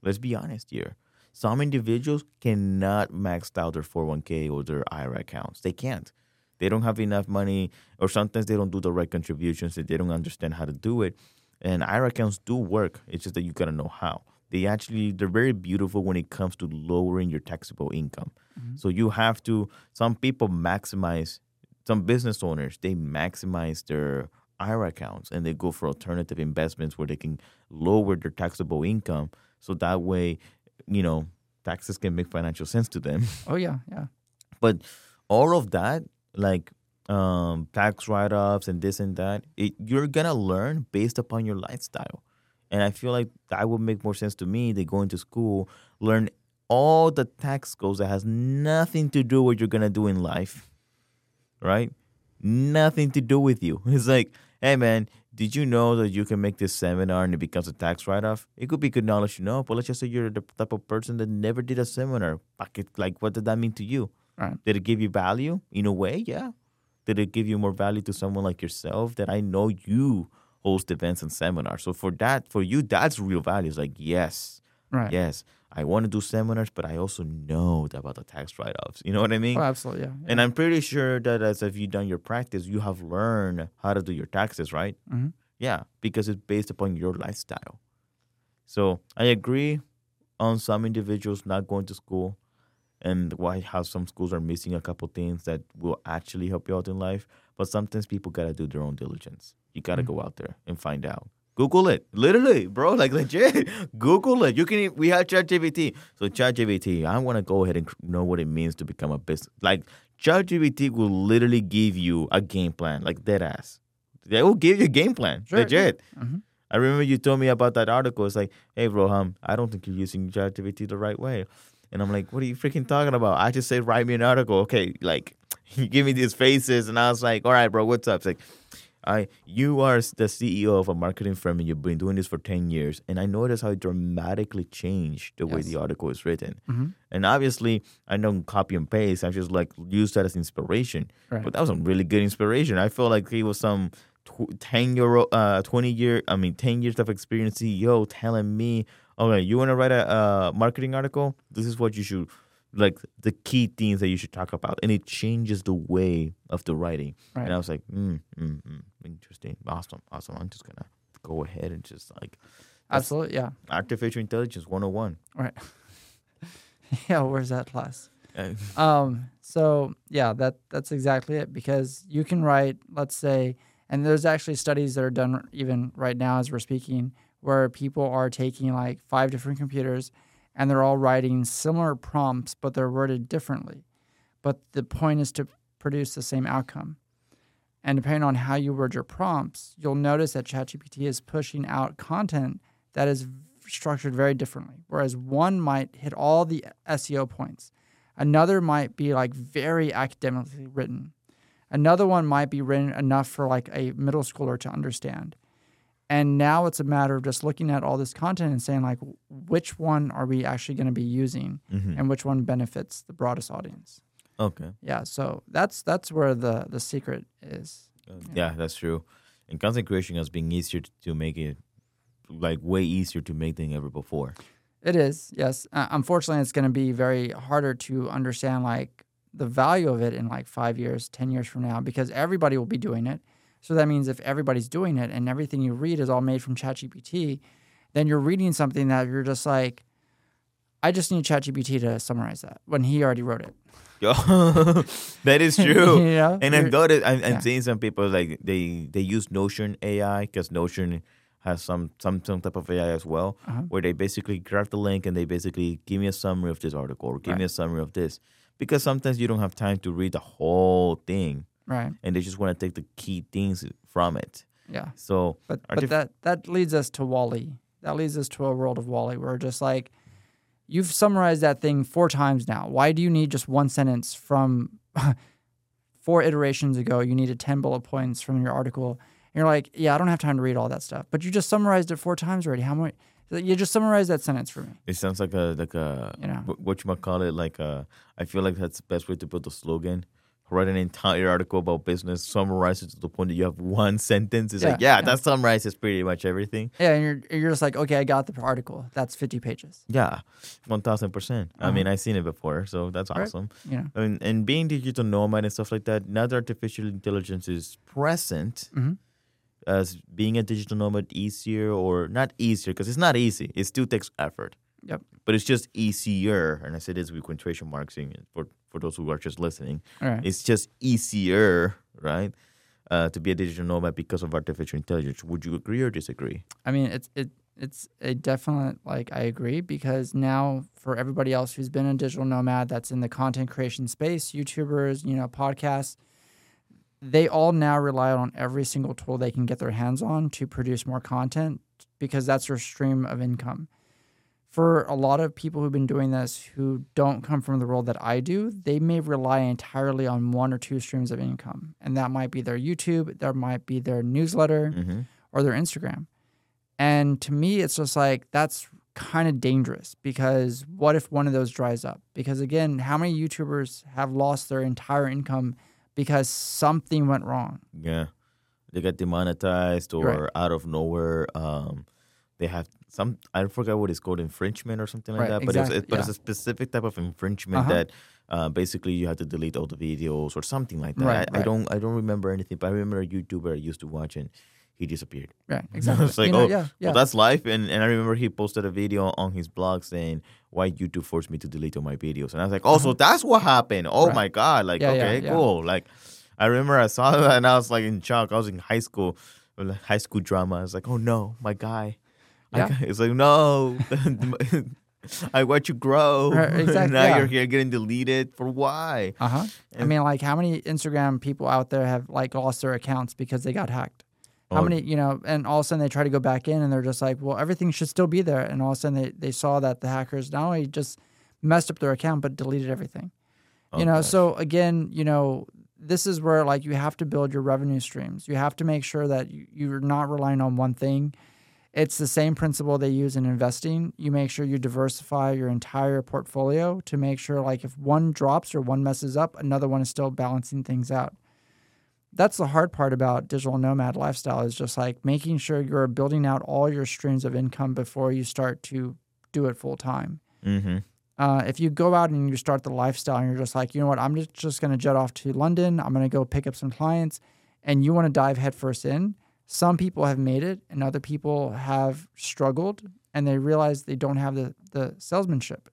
Let's be honest here. Some individuals cannot max out their 401k or their IRA accounts. They can't. They don't have enough money, or sometimes they don't do the right contributions. They don't understand how to do it. And IRA accounts do work. It's just that you gotta know how. They actually they're very beautiful when it comes to lowering your taxable income. So you have to. Some people maximize. Some business owners they maximize their IRA accounts and they go for alternative investments where they can lower their taxable income. So that way, you know, taxes can make financial sense to them. Oh yeah, yeah. But all of that, like um, tax write-offs and this and that, it, you're gonna learn based upon your lifestyle. And I feel like that would make more sense to me than going to school, learn all the tax codes that has nothing to do with what you're gonna do in life, right? Nothing to do with you. It's like, hey man, did you know that you can make this seminar and it becomes a tax write-off? It could be good knowledge you know, but let's just say you're the type of person that never did a seminar. Fuck it, Like, what did that mean to you? Right. Did it give you value in a way? Yeah. Did it give you more value to someone like yourself that I know you host events and seminars? So for that, for you, that's real value. It's like, yes, Right. yes, I want to do seminars, but I also know about the tax write-offs. You know what I mean? Oh, absolutely. Yeah. yeah. And I'm pretty sure that as if you've done your practice, you have learned how to do your taxes, right? Mhm. Yeah, because it's based upon your lifestyle. So I agree on some individuals not going to school and why how some schools are missing a couple things that will actually help you out in life. But sometimes people gotta do their own diligence. You gotta go out there and find out. Google it, literally, bro. Like legit, Google it. You can. We have ChatGPT. So ChatGPT, I want to go ahead and know what it means to become a business. Like ChatGPT will literally give you a game plan, like dead ass. They will give you a game plan, Sure, legit. Mhm. I remember you told me about that article. It's like, hey, Roham, I don't think you're using ChatGPT the right way. And I'm like, what are you freaking talking about? I just said, write me an article. Okay, like, you give me these faces. And I was like, all right, bro, what's up? It's like, I, you are the CEO of a marketing firm and you've been doing this for 10 years. And I noticed how it dramatically changed the way the article is written. Mhm. And obviously, I don't copy and paste. I just like use that as inspiration. Right. But that was some really good inspiration. I feel like he was some tw- 10 year old, uh, 20 year, I mean, 10 years of experience CEO telling me, okay, you want to write a uh, marketing article? This is what you should, like the key things that you should talk about. And it changes the way of the writing. Right. And I was like, mm, mm, mm, interesting. Awesome. Awesome. I'm just going to go ahead and just like Absolutely. Yeah. artificial intelligence 101. Right. yeah. Where's that class? Um, so yeah, that that's exactly it. Because you can write, let's say, and there's actually studies that are done even right now as we're speaking, where people are taking like five different computers, and they're all writing similar prompts, but they're worded differently. But the point is to produce the same outcome. And depending on how you word your prompts, you'll notice that ChatGPT is pushing out content that is structured very differently. Whereas one might hit all the SEO points, another might be like very academically written, another one might be written enough for like a middle schooler to understand. And now it's a matter of just looking at all this content and saying like, which one are we actually going to be using, mhm. and which one benefits the broadest audience. Okay. Yeah, so that's that's where the the secret is. Uh, yeah, that's true. And content creation has been easier to, to make it, like way easier to make than ever before. It is, yes. Uh, unfortunately, it's going to be very harder to understand like the value of it in like five years, ten years from now, because everybody will be doing it. So that means if everybody's doing it and everything you read is all made from ChatGPT, then you're reading something that you're just like, I just need ChatGPT to summarize that when he already wrote it. That is true. You know? And I've You're- noticed, I'm, I'm yeah. seeing some people like they they use Notion AI because Notion has some some some type of AI as well, Uh-huh. where they basically grab the link and they basically give me a summary of this article or give me a summary of this, because sometimes you don't have time to read the whole thing, Right. and they just want to take the key things from it. Yeah. So But but that that leads us to WALL-E. That leads us to a world of WALL-E where just like you've summarized that thing four times now. Why do you need just one sentence from four iterations ago? You needed ten bullet points from your article. And you're like, yeah, I don't have time to read all that stuff. But you just summarized it four times already. How many? You just summarized that sentence for me. It sounds like a like a You know. what you might call it like a. I feel like that's the best way to put the slogan. Write an entire article about business, summarize it to the point that you have one sentence. It's like, Yeah, yeah, yeah. that summarizes pretty much everything. Yeah, and you're you're just like, okay, I got the article. That's fifty pages. Yeah, one thousand percent. I Uh-huh. mean, I've seen it before, so that's Right. awesome. Yeah. know. And and being digital nomad and stuff like that. Now that artificial intelligence is present, Mhm. as being a digital nomad easier or not easier because it's not easy. It still takes effort. Yep. But it's just easier, and I say this with quotation marks in for for those who are just listening. Right. It's just easier, right, uh, to be a digital nomad because of artificial intelligence. Would you agree or disagree? I mean, it's it it's a definite like I agree because now for everybody else who's been a digital nomad that's in the content creation space, YouTubers, you know, podcasts, they all now rely on every single tool they can get their hands on to produce more content because that's their stream of income. For a lot of people who've been doing this who don't come from the world that I do, they may rely entirely on one or two streams of income. And that might be their YouTube, that might be their newsletter, Mm-hmm. or their Instagram. And to me, it's just like that's kind of dangerous because what if one of those dries up? Because again, how many YouTubers have lost their entire income because something went wrong? Yeah, they got demonetized or Right. out of nowhere. Um, they have some. I forgot what it's called, infringement or something like Right, that. But it's, it, but it's a specific type of infringement Uh-huh. that uh, basically you have to delete all the videos or something like that. Right, I, I don't. I don't remember anything. But I remember a YouTuber I used to watch and he disappeared. Right, exactly. it's like, You know, oh, yeah, yeah. well, that's life. And and I remember he posted a video on his blog saying why YouTube forced me to delete all my videos. And I was like, oh, so that's what happened. Oh Uh-huh. Right. my god! Like, Yeah, yeah, okay, yeah. cool. Like, I remember I saw that and I was like in shock. I was in high school, high school drama. I was like, oh no, my guy. Yeah. It's like no. I watch you grow. Right, exactly, now yeah. you're here getting deleted for why? Uh huh. I mean, like, how many Instagram people out there have like lost their accounts because they got hacked? How Oh. many, you know, and all of a sudden they try to go back in and they're just like, well, everything should still be there. And all of a sudden they, they saw that the hackers not only just messed up their account, but deleted everything. Oh, you know, gosh. so again, you know, this is where like you have to build your revenue streams. You have to make sure that you, you're not relying on one thing. It's the same principle they use in investing. You make sure you diversify your entire portfolio to make sure like if one drops or one messes up, another one is still balancing things out. That's the hard part about digital nomad lifestyle is just like making sure you're building out all your streams of income before you start to do it full time Mm-hmm. uh, if you go out and you start the lifestyle and you're just like, you know what, I'm just, just going to jet off to London, I'm going to go pick up some clients, and you want to dive headfirst in, some people have made it and other people have struggled and they realize they don't have the, the salesmanship.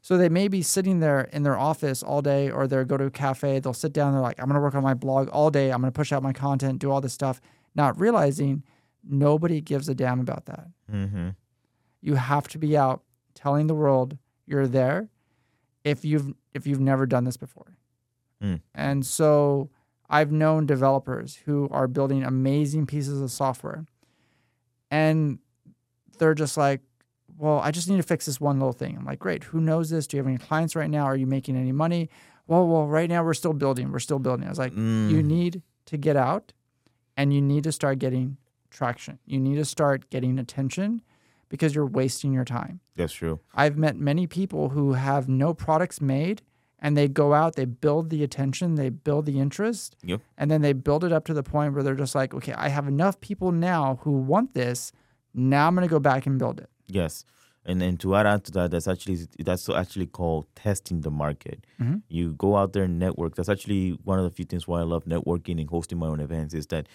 So they may be sitting there in their office all day or they'll go to a cafe, they'll sit down, they're like, I'm going to work on my blog all day, I'm going to push out my content, do all this stuff, not realizing nobody gives a damn about that Mm-hmm. you have to be out telling the world you're there if you've if you've never done this before. Mm. And so I've known developers who are building amazing pieces of software and they're just like, well, I just need to fix this one little thing. I'm like, great. Who knows this? Do you have any clients right now? Are you making any money? Well, well, right now we're still building. We're still building. I was like, Mm. you need to get out and you need to start getting traction. You need to start getting attention because you're wasting your time. That's true. I've met many people who have no products made and they go out, they build the attention, they build the interest, Yep. and then they build it up to the point where they're just like, okay, I have enough people now who want this. Now I'm going to go back and build it. Yes, and then to add on to that, that's actually that's actually called testing the market. Mhm. You go out there and network. That's actually one of the few things why I love networking and hosting my own events is that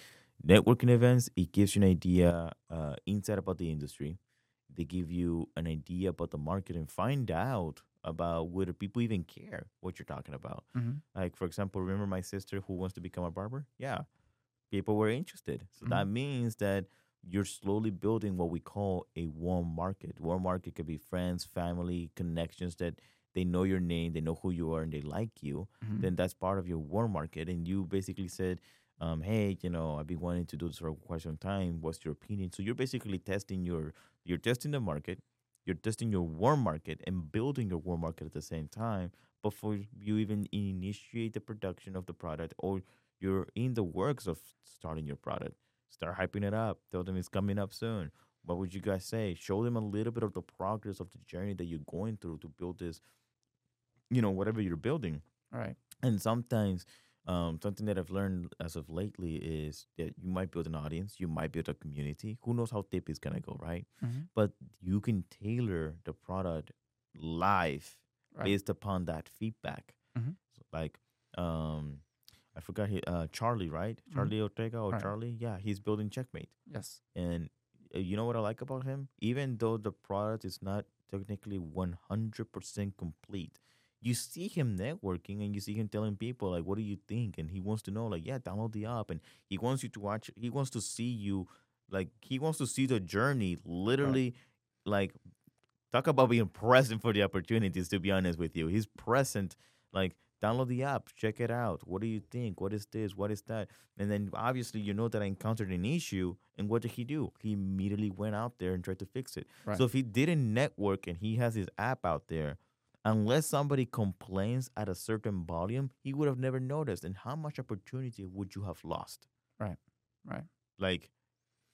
networking events it gives you an idea, uh, insight about the industry. They give you an idea about the market and find out about whether people even care what you're talking about. Mhm. Like for example, remember my sister who wants to become a barber? Yeah, people were interested. So that means that you're slowly building what we call a warm market. Warm market could be friends, family, connections that they know your name, they know who you are, and they like you. Mhm. Then that's part of your warm market. And you basically said, um, "Hey, you know, I've been wanting to do this for quite some time. What's your opinion?" So you're basically testing your, you're testing the market, you're testing your warm market, and building your warm market at the same time before you even initiate the production of the product or you're in the works of starting your product. Start hyping it up. Tell them it's coming up soon. What would you guys say? Show them a little bit of the progress of the journey that you're going through to build this you know whatever you're building. All right. and sometimes um, something that I've learned as of lately is that you might build an audience, you might build a community. Who knows how deep it's gonna go, right? Mhm. But you can tailor the product live Right. based upon that feedback. Mhm. So like, um, I forgot he, uh, Charlie, right? Charlie Ortega or Mm-hmm. Right. Charlie? Yeah, he's building Checkmate. Yes. And uh, you know what I like about him? Even though the product is not technically 100% complete, you see him networking and you see him telling people, like, what do you think? And he wants to know, like, yeah, download the app. And he wants you to watch, he wants to see you, like, he wants to see the journey literally, like, talk about being present for the opportunities, to be honest with you. He's present, like, download the app, check it out. What do you think? What is this? What is that? And then obviously you know that I encountered an issue, and what did he do? He immediately went out there and tried to fix it. Right. So if he didn't network and he has his app out there, unless somebody complains at a certain volume, he would have never noticed. And how much opportunity would you have lost? Right. Right. Like,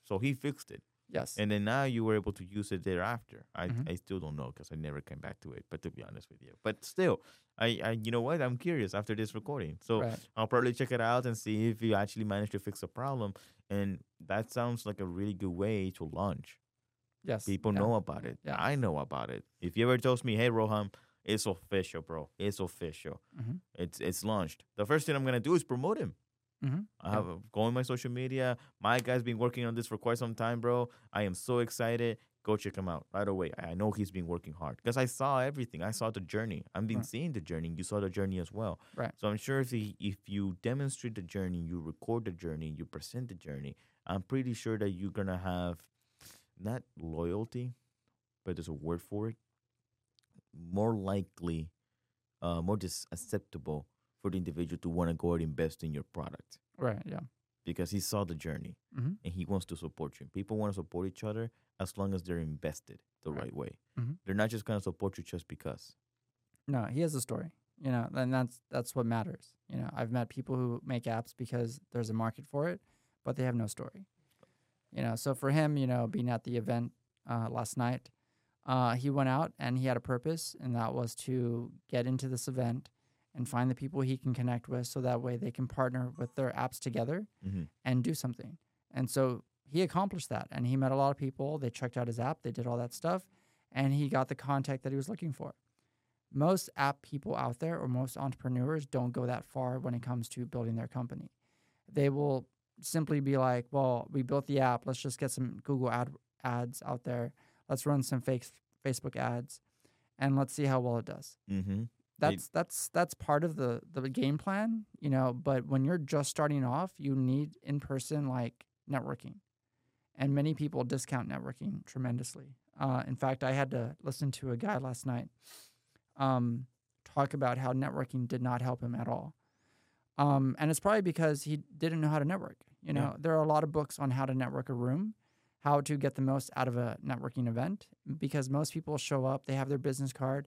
so he fixed it. Yes. And then now you were able to use it thereafter. I, Mhm. I still don't know because I never came back to it. But to be honest with you, but still, I, I you know what? I'm curious after this recording, so Right. I'll probably check it out and see if you actually managed to fix a problem. And that sounds like a really good way to launch. yes. People Yeah. know about it. Yeah. I know about it. If you ever told me, "Hey, Roham, it's official, bro. It's official. Mhm. It's it's launched." The first thing I'm gonna do is promote him. Mhm. I have go on my social media. My guy's been working on this for quite some time, bro. I am so excited. Go check him out right away. I know he's been working hard because I saw everything. I saw the journey. I've been Right. seeing the journey. You saw the journey as well. Right. So I'm sure if he, if you demonstrate the journey, you record the journey, you present the journey, I'm pretty sure that you're gonna have not loyalty, but there's a word for it. More likely, uh, more just acceptable for the individual to want to go and invest in your product Right. Yeah. because he saw the journey hmm and he wants to support you. People want to support each other as long as they're invested the right, Right. way. Mhm. They're not just gonna support you just because. No, he has a story. You know, and that's that's what matters. You know, I've met people who make apps because there's a market for it, but they have no story. You know, so for him, you know, being at the event uh, last night, uh, he went out and he had a purpose, and that was to get into this event and find the people he can connect with, so that way they can partner with their apps together hmm and do something. And so he accomplished that, and he met a lot of people. They checked out his app, they did all that stuff, and he got the contact that he was looking for. Most app people out there, or most entrepreneurs, don't go that far when it comes to building their company. They will simply be like, "Well, we built the app. Let's just get some Google ad ads out there. Let's run some fake Facebook ads, and let's see how well it does." hmm that's that's that's part of the the game plan, you know. But when you're just starting off, you need in person like networking, and many people discount networking tremendously. Uh, in fact, I had to listen to a guy last night um, talk about how networking did not help him at all, um, and it's probably because he didn't know how to network. You know, Yeah. there are a lot of books on how to network a room. How to get the most out of a networking event because most people show up, they have their business card,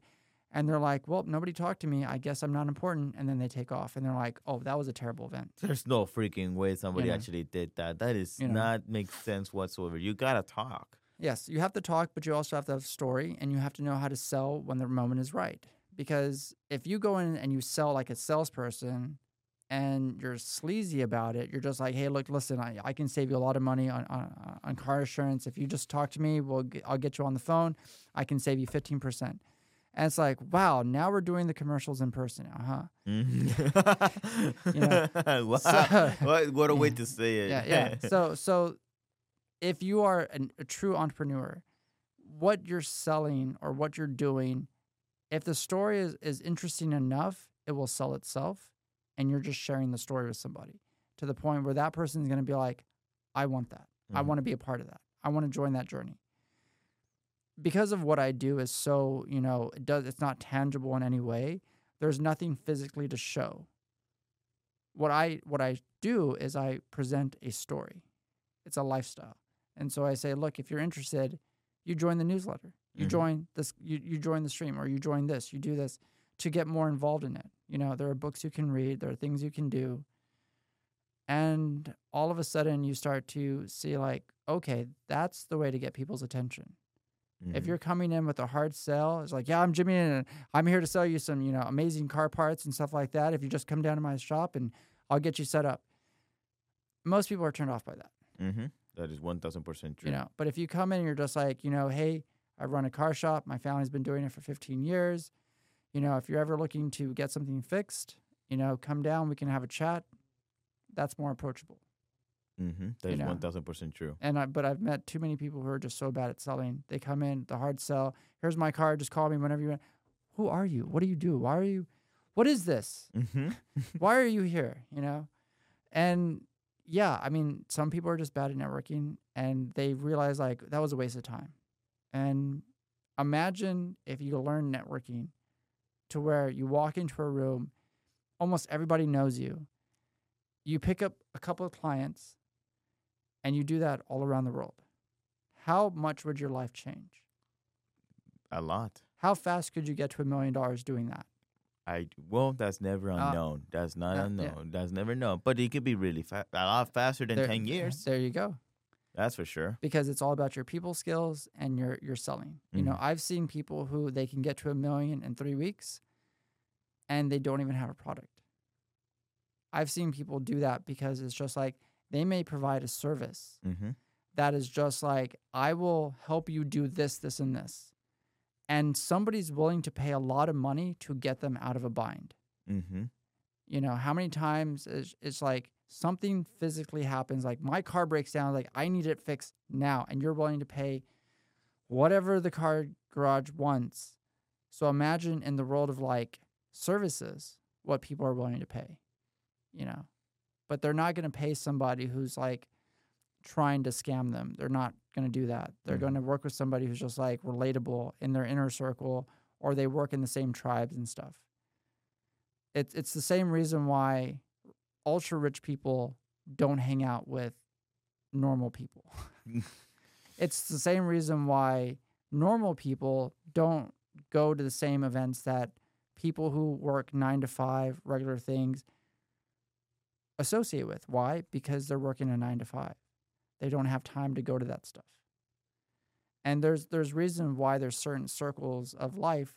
and they're like, "Well, nobody talked to me. I guess I'm not important." And then they take off, and they're like, "Oh, that was a terrible event." There's no freaking way somebody know. actually did that. That is You know. not make sense whatsoever. You gotta talk. Yes, you have to talk, but you also have to have a story, and you have to know how to sell when the moment is right. Because if you go in and you sell like a salesperson, and you're sleazy about it, you're just like, "Hey, look, listen, I, I can save you a lot of money on, on on car insurance if you just talk to me. We'll get, I'll get you on the phone. I can save you fifteen percent." And it's like, wow, now we're doing the commercials in person now, huh? Mhm. You know, wow. so- what, what a way to say it. yeah, yeah. So, so if you are an, a true entrepreneur, what you're selling or what you're doing, if the story is, is interesting enough, it will sell itself, and you're just sharing the story with somebody to the point where that person is going to be like, "I want that. I Mhm. want to be a part of that. I want to join that journey." Because of what I do is so, you know, it does it's not tangible in any way. There's nothing physically to show what I what I do is I present a story. It's a lifestyle. And so I say, look, if you're interested, you join the newsletter. You Mhm. join this you, you join the stream or you join this, you do this to get more involved in it. You know, there are books you can read, there are things you can do. And all of a sudden you start to see like, okay, that's the way to get people's attention. If Mhm. you're coming in with a hard sell, it's like, yeah, I'm Jimmy and I'm here to sell you some, you know, amazing car parts and stuff like that. If you just come down to my shop and I'll get you set up. Most people are turned off by that, Mhm. That is one thousand percent true. you know. But if you come in and you're just like, you know, hey, I run a car shop. My family's been doing it for 15 years. You know, if you're ever looking to get something fixed, you know, come down. We can have a chat. that's more approachable. Mm-hmm. That's know. one thousand percent true. And I, but I've met too many people who are just so bad at selling. They come in the hard sell. Here's my card. Just call me whenever you want. Who are you? What do you do? Why are you? What is this? Mm-hmm. Why are you here? You know, and yeah, I mean, some people are just bad at networking, and they realize like that was a waste of time. And imagine if you learn networking to where you walk into a room, almost everybody knows you. You pick up a couple of clients, and you do that all around the world. How much would your life change? A lot. How fast could you get to a million dollars doing that? I well, that's never unknown. that's not uh, yeah. unknown. That's never known. But it could be really fast, a lot faster than There- ten years. There you go. That's for sure. because it's all about your people skills and your your selling. You know, I've seen people who they can get to a million in 3 weeks and they don't even have a product. I've seen people do that because it's just like they may provide a service Mm-hmm. that is just like I will help you do this this and this. And somebody's willing to pay a lot of money to get them out of a bind. Mm-hmm. You know, how many times is it's like something physically happens, like my car breaks down, like I need it fixed now, and you're willing to pay whatever the car garage wants. So imagine in the world of like services, what people are willing to pay, you know. But they're not going to pay somebody who's like trying to scam them. They're not going to do that. They're Mhm. going to work with somebody who's just like relatable in their inner circle or they work in the same tribes and stuff. It's it's the same reason why ultra rich people don't hang out with normal people. it's the same reason why normal people don't go to the same events that people who work 9 to 5 regular things associate with. Why? Because they're working a 9 to 5. They don't have time to go to that stuff. And there's there's reason why there's certain circles of life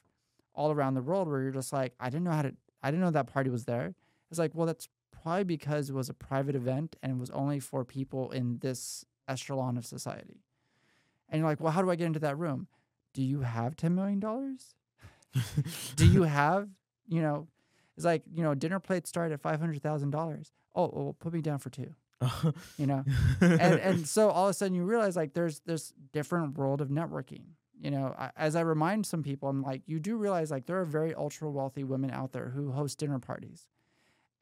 all around the world where you're just like, I didn't know how to I didn't know that party was there. It's like, well, that's probably because it was a private event and it was only for people in this echelon of society. And you're like, well, how do I get into that room? Do you have $10 million? do you have, you know, it's like, you know, dinner plates start at $500,000. Oh, well, put me down for two, you know? and, and so all of a sudden you realize like there's this different world of networking. You know, I, as I remind some people, I'm like, you do realize like there are very ultra wealthy women out there who host dinner parties.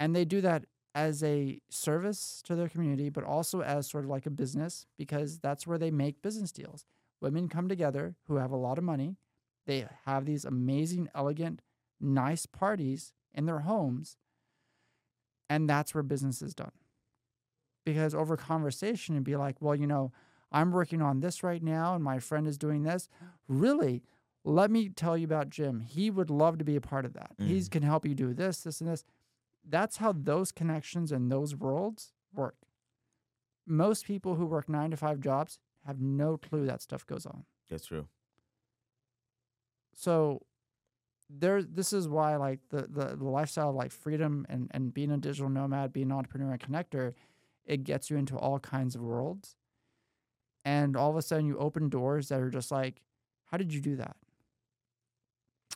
And they do that as a service to their community, but also as sort of like a business because that's where they make business deals. Women come together who have a lot of money. They have these amazing, elegant, nice parties in their homes. And that's where business is done. Because over conversation, it'd be like, well, you know, I'm working on this right now and my friend is doing this. Really? Let me tell you about Jim. He would love to be a part of that. He mm. can help you do this, this, and this. That's how those connections and those worlds work. Most people who work nine to five jobs have no clue that stuff goes on. That's true. So there this is why like the, the, the lifestyle of like freedom and, and being a digital nomad, being an entrepreneur and connector, it gets you into all kinds of worlds. And all of a sudden you open doors that are just like, how did you do that?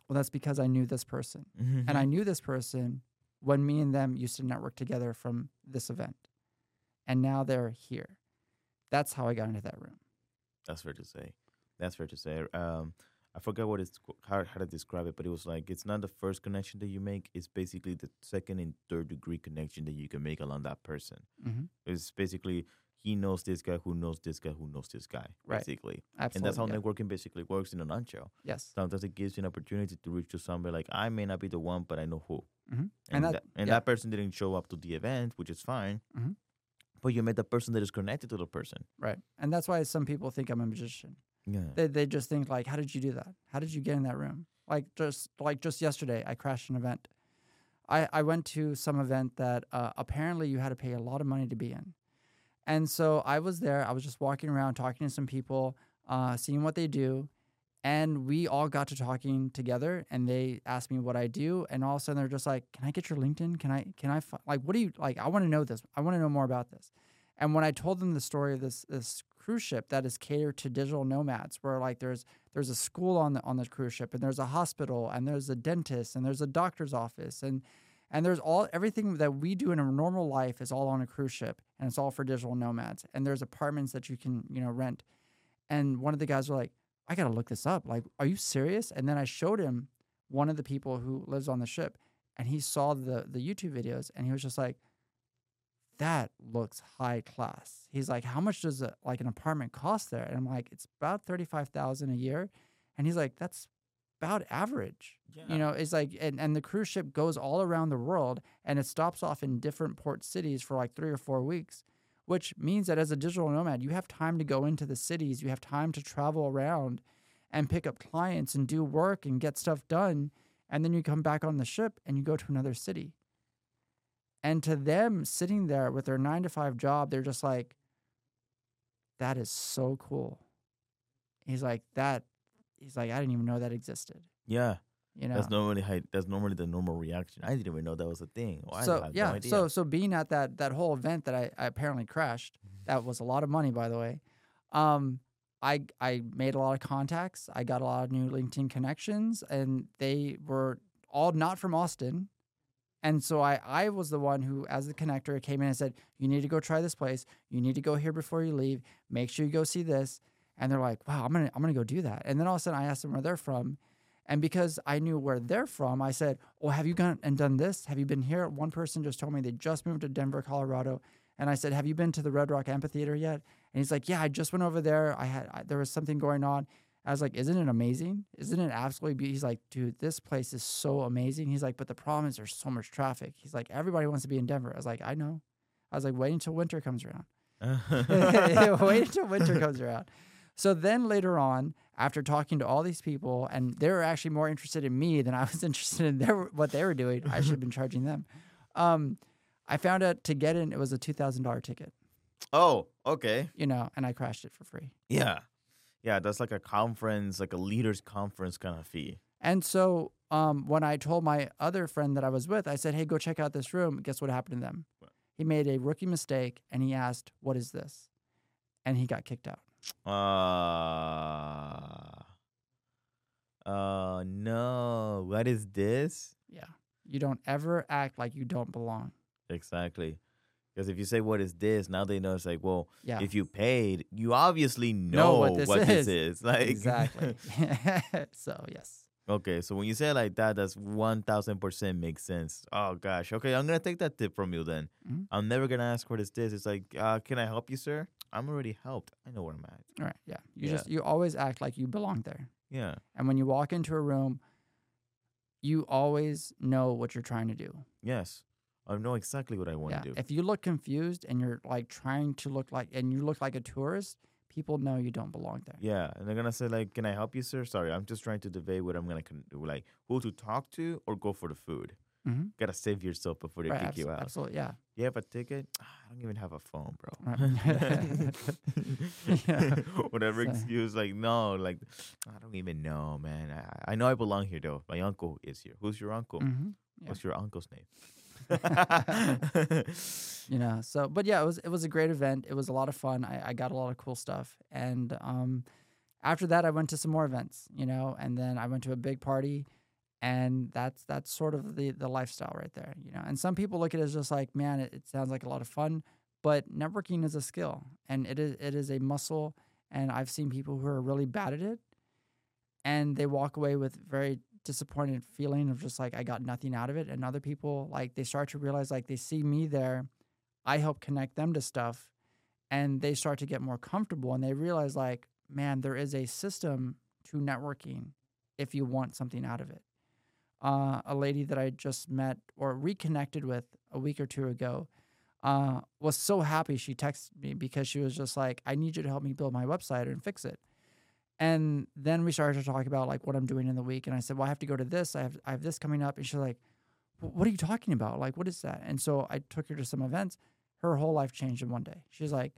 Well, that's because I knew this person. Mm-hmm. And I knew this person when me and them used to network together from this event. And now they're here. That's how I got into that room. That's fair to say. That's fair to say. Um, I forgot what it's how, how to describe it, but it was like it's not the first connection that you make. It's basically the second and third degree connection that you can make along that person. Mm-hmm. It's basically he knows this guy who knows this guy who knows this guy, Right. basically. Absolutely. And that's how yeah. networking basically works in a nutshell. Yes. Sometimes it gives you an opportunity to reach to somebody like I may not be the one, but I know who. Mm-hmm. And, And that, that- and yeah. that person didn't show up to the event, which is fine. Mhm. But you met the person that is connected to the person. Right. And that's why some people think I'm a magician. Yeah. They they just think like, how did you do that? How did you get in that room? Like just like just yesterday, I crashed an event. I I went to some event that uh, apparently you had to pay a lot of money to be in, and so I was there. I was just walking around talking to some people, uh, seeing what they do, and we all got to talking together. And they asked me what I do, and all of a sudden they're just like, "Can I get your LinkedIn? Can I can I like what do you like? I want to know this. I want to know more about this." And when I told them the story of this this cruise ship that is catered to digital nomads, where like there's there's a school on the on the cruise ship, and there's a hospital, and there's a dentist, and there's a doctor's office, and And there's all everything that we do in a normal life is all on a cruise ship, and it's all for digital nomads. And there's apartments that you can you know rent. And one of the guys were like, "I gotta look this up. Like, are you serious?" And then I showed him one of the people who lives on the ship, and he saw the the YouTube videos, and he was just like, "That looks high class." He's like, "How much does a, like an apartment cost there?" And I'm like, "It's about thirty five thousand a year," and he's like, "That's about average." Yeah. You know, it's like, and, and the cruise ship goes all around the world, and it stops off in different port cities for like three or four weeks. Which means that as a digital nomad, you have time to go into the cities, you have time to travel around and pick up clients and do work and get stuff done. And then you come back on the ship and you go to another city. And to them, sitting there with their nine to five job, they're just like, that is so cool. He's like, that, he's like, I didn't even know that existed. Yeah. You know, That's normally how, that's normally the normal reaction. I didn't even know that was a thing. Well, I so yeah, no idea. so so being at that that whole event that I, I apparently crashed, Mm-hmm. that was a lot of money, by the way. Um, I I made a lot of contacts. I got a lot of new LinkedIn connections, and they were all not from Austin. And so I I was the one who, as the connector, came in and said, "You need to go try this place. You need to go here before you leave. Make sure you go see this." And they're like, "Wow, I'm gonna I'm gonna go do that." And then all of a sudden, I asked them where they're from. And because I knew where they're from, I said, "Well, have you gone and done this? Have you been here?" One person just told me they just moved to Denver, Colorado, and I said, "Have you been to the Red Rock Amphitheater yet?" And he's like, "Yeah, I just went over there. I had I, there was something going on." I was like, "Isn't it amazing? Isn't it absolutely?" beautiful? He's like, "Dude, this place is so amazing." He's like, "But the problem is there's so much traffic." He's like, "Everybody wants to be in Denver." I was like, "I know." I was like, "Wait until winter comes around." Wait until winter comes around. So then later on, after talking to all these people, and they were actually more interested in me than I was interested in their what they were doing. I should have been charging them. Um, I found out to get in, it was a two thousand dollar ticket. oh, okay. You know, and I crashed it for free. Yeah. Yeah, that's like a conference, like a leaders conference kind of fee. And so um, when I told my other friend that I was with, I said, "Hey, go check out this room." Guess what happened to them? He made a rookie mistake, and he asked, "What is this?" And he got kicked out. Uh, uh, no. What is this? Yeah, you don't ever act like you don't belong. Exactly. Because if you say, what is this? Now they know it's like, well, Yeah. if you paid, you obviously know, what this is. is. Like, exactly. so yes. okay, so when you say it like that, that's 1000% makes sense. Oh, gosh. Okay, I'm to take that tip from you then. Mhm. I'm never to ask what is this. It's like, uh, can I help you, sir? I'm already helped. I know where I'm at. All right. Yeah. You Yeah. just you always act like you belong there. Yeah. And when you walk into a room, you always know what you're trying to do. Yes. I know exactly what I want yeah. to do. If you look confused and you're like trying to look like and you look like a tourist, people know you don't belong there. Yeah, and they're gonna say like, "Can I help you, sir?" Sorry, I'm just trying to debate what I'm gonna con- like who to talk to or go for the food. Mhm. Gotta save yourself before they Right, kick abs- you out. Absolutely. Yeah. You have a ticket? I don't even have a phone, bro. Right. Whatever So- excuse, like no, like I don't even know, man. I, I know I belong here though. My uncle is here. Who's your uncle? Mhm. Yeah. What's your uncle's name? you know so but yeah it was it was a great event it was a lot of fun i, I got a lot of cool stuff and um after that i went to some more events you know and then i went to a big party and that's that's sort of the the lifestyle right there you know and some people look at it as just like man it, it sounds like a lot of fun but networking is a skill and it is it is a muscle and i've seen people who are really bad at it and they walk away with very disappointed feeling of just like I got nothing out of it and other people like they start to realize like they see me there I help connect them to stuff and they start to get more comfortable and they realize like man there is a system to networking if you want something out of it uh, a lady that I just met or reconnected with a week or two ago uh, was so happy she texted me because she was just like I need you to help me build my website and fix it and then we started to talk about like what I'm doing in the week. And I said, well, I have to go to this. I have I have this coming up. And she's like, what are you talking about? Like, what is that? And so I took her to some events. Her whole life changed in one day. She's like,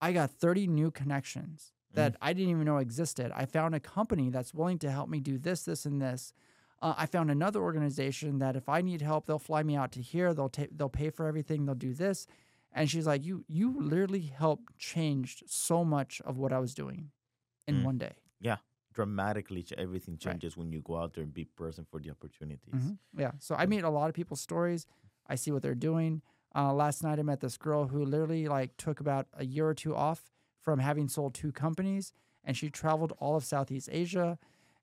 I got 30 new connections that I didn't even know existed. I found a company that's willing to help me do this, this, and this. Uh, I found another organization that if I need help, they'll fly me out to here. They'll ta- they'll pay for everything. They'll do this. And she's like, you you literally helped change so much of what I was doing in Mm. one day. Yeah, dramatically everything changes when you go out there and be present for the opportunities. Mhm. Yeah. So I meet a lot of people's stories. I see what they're doing. Uh, last night I met this girl who literally like took about a year or two off from having sold two companies, and she traveled all of Southeast Asia,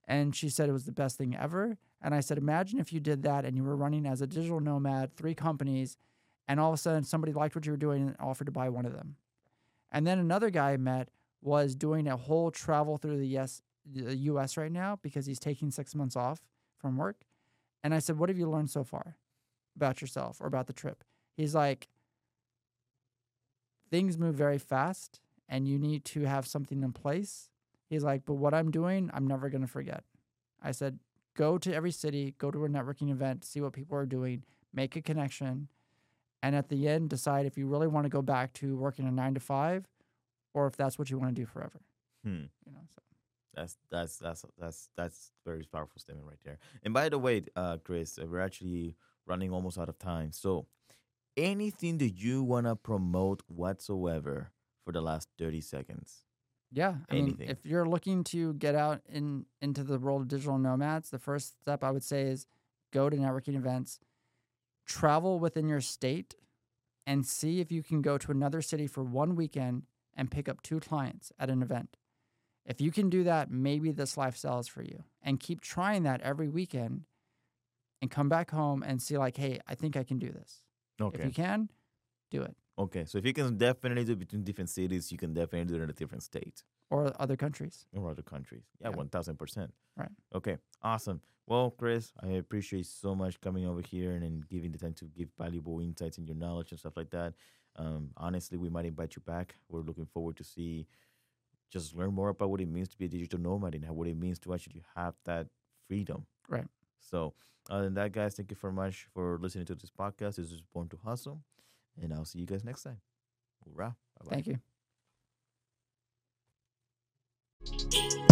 and she said it was the best thing ever. And I said, imagine if you did that and you were running as a digital nomad, three companies, and all of a sudden somebody liked what you were doing and offered to buy one of them. And then another guy I met was doing a whole travel through the US, right now because he's taking six months off from work. And I said, What have you learned so far about yourself or about the trip? He's like, Things move very fast and you need to have something in place. He's like, But what I'm doing, I'm never going to forget. I said, Go to every city, go to a networking event, see what people are doing, make a connection. And at the end, decide if you really want to go back to working a nine to five or if that's what you want to do forever. Hmm. You know, so That's that's that's that's that's very powerful statement right there. And by the way, uh, Cris, uh, we're actually running almost out of time. So, anything that you wanna promote whatsoever for the last thirty seconds? Yeah, I mean, if you're looking to get out in into the world of digital nomads, the first step I would say is go to networking events, travel within your state, and see if you can go to another city for one weekend and pick up two clients at an event. If you can do that, maybe this lifestyle is for you. And keep trying that every weekend and come back home and see like, hey, I think I can do this. Okay. If you can, do it. Okay. So if you can definitely do it between different cities, you can definitely do it in a different state Or other countries. or other countries. Yeah, Yeah. one thousand percent. Right. Okay, awesome. Well, Cris, I appreciate so much coming over here and, and giving the time to give valuable insights and your knowledge and stuff like that. Um, honestly, we might invite you back. We're looking forward to see, just learn more about what it means to be a digital nomad and how, what it means to actually have that freedom. Right. So, other than that, guys, thank you very much for listening to this podcast. This is Born to Hustle, and I'll see you guys next time. Hoorah. Bye-bye. Thank you.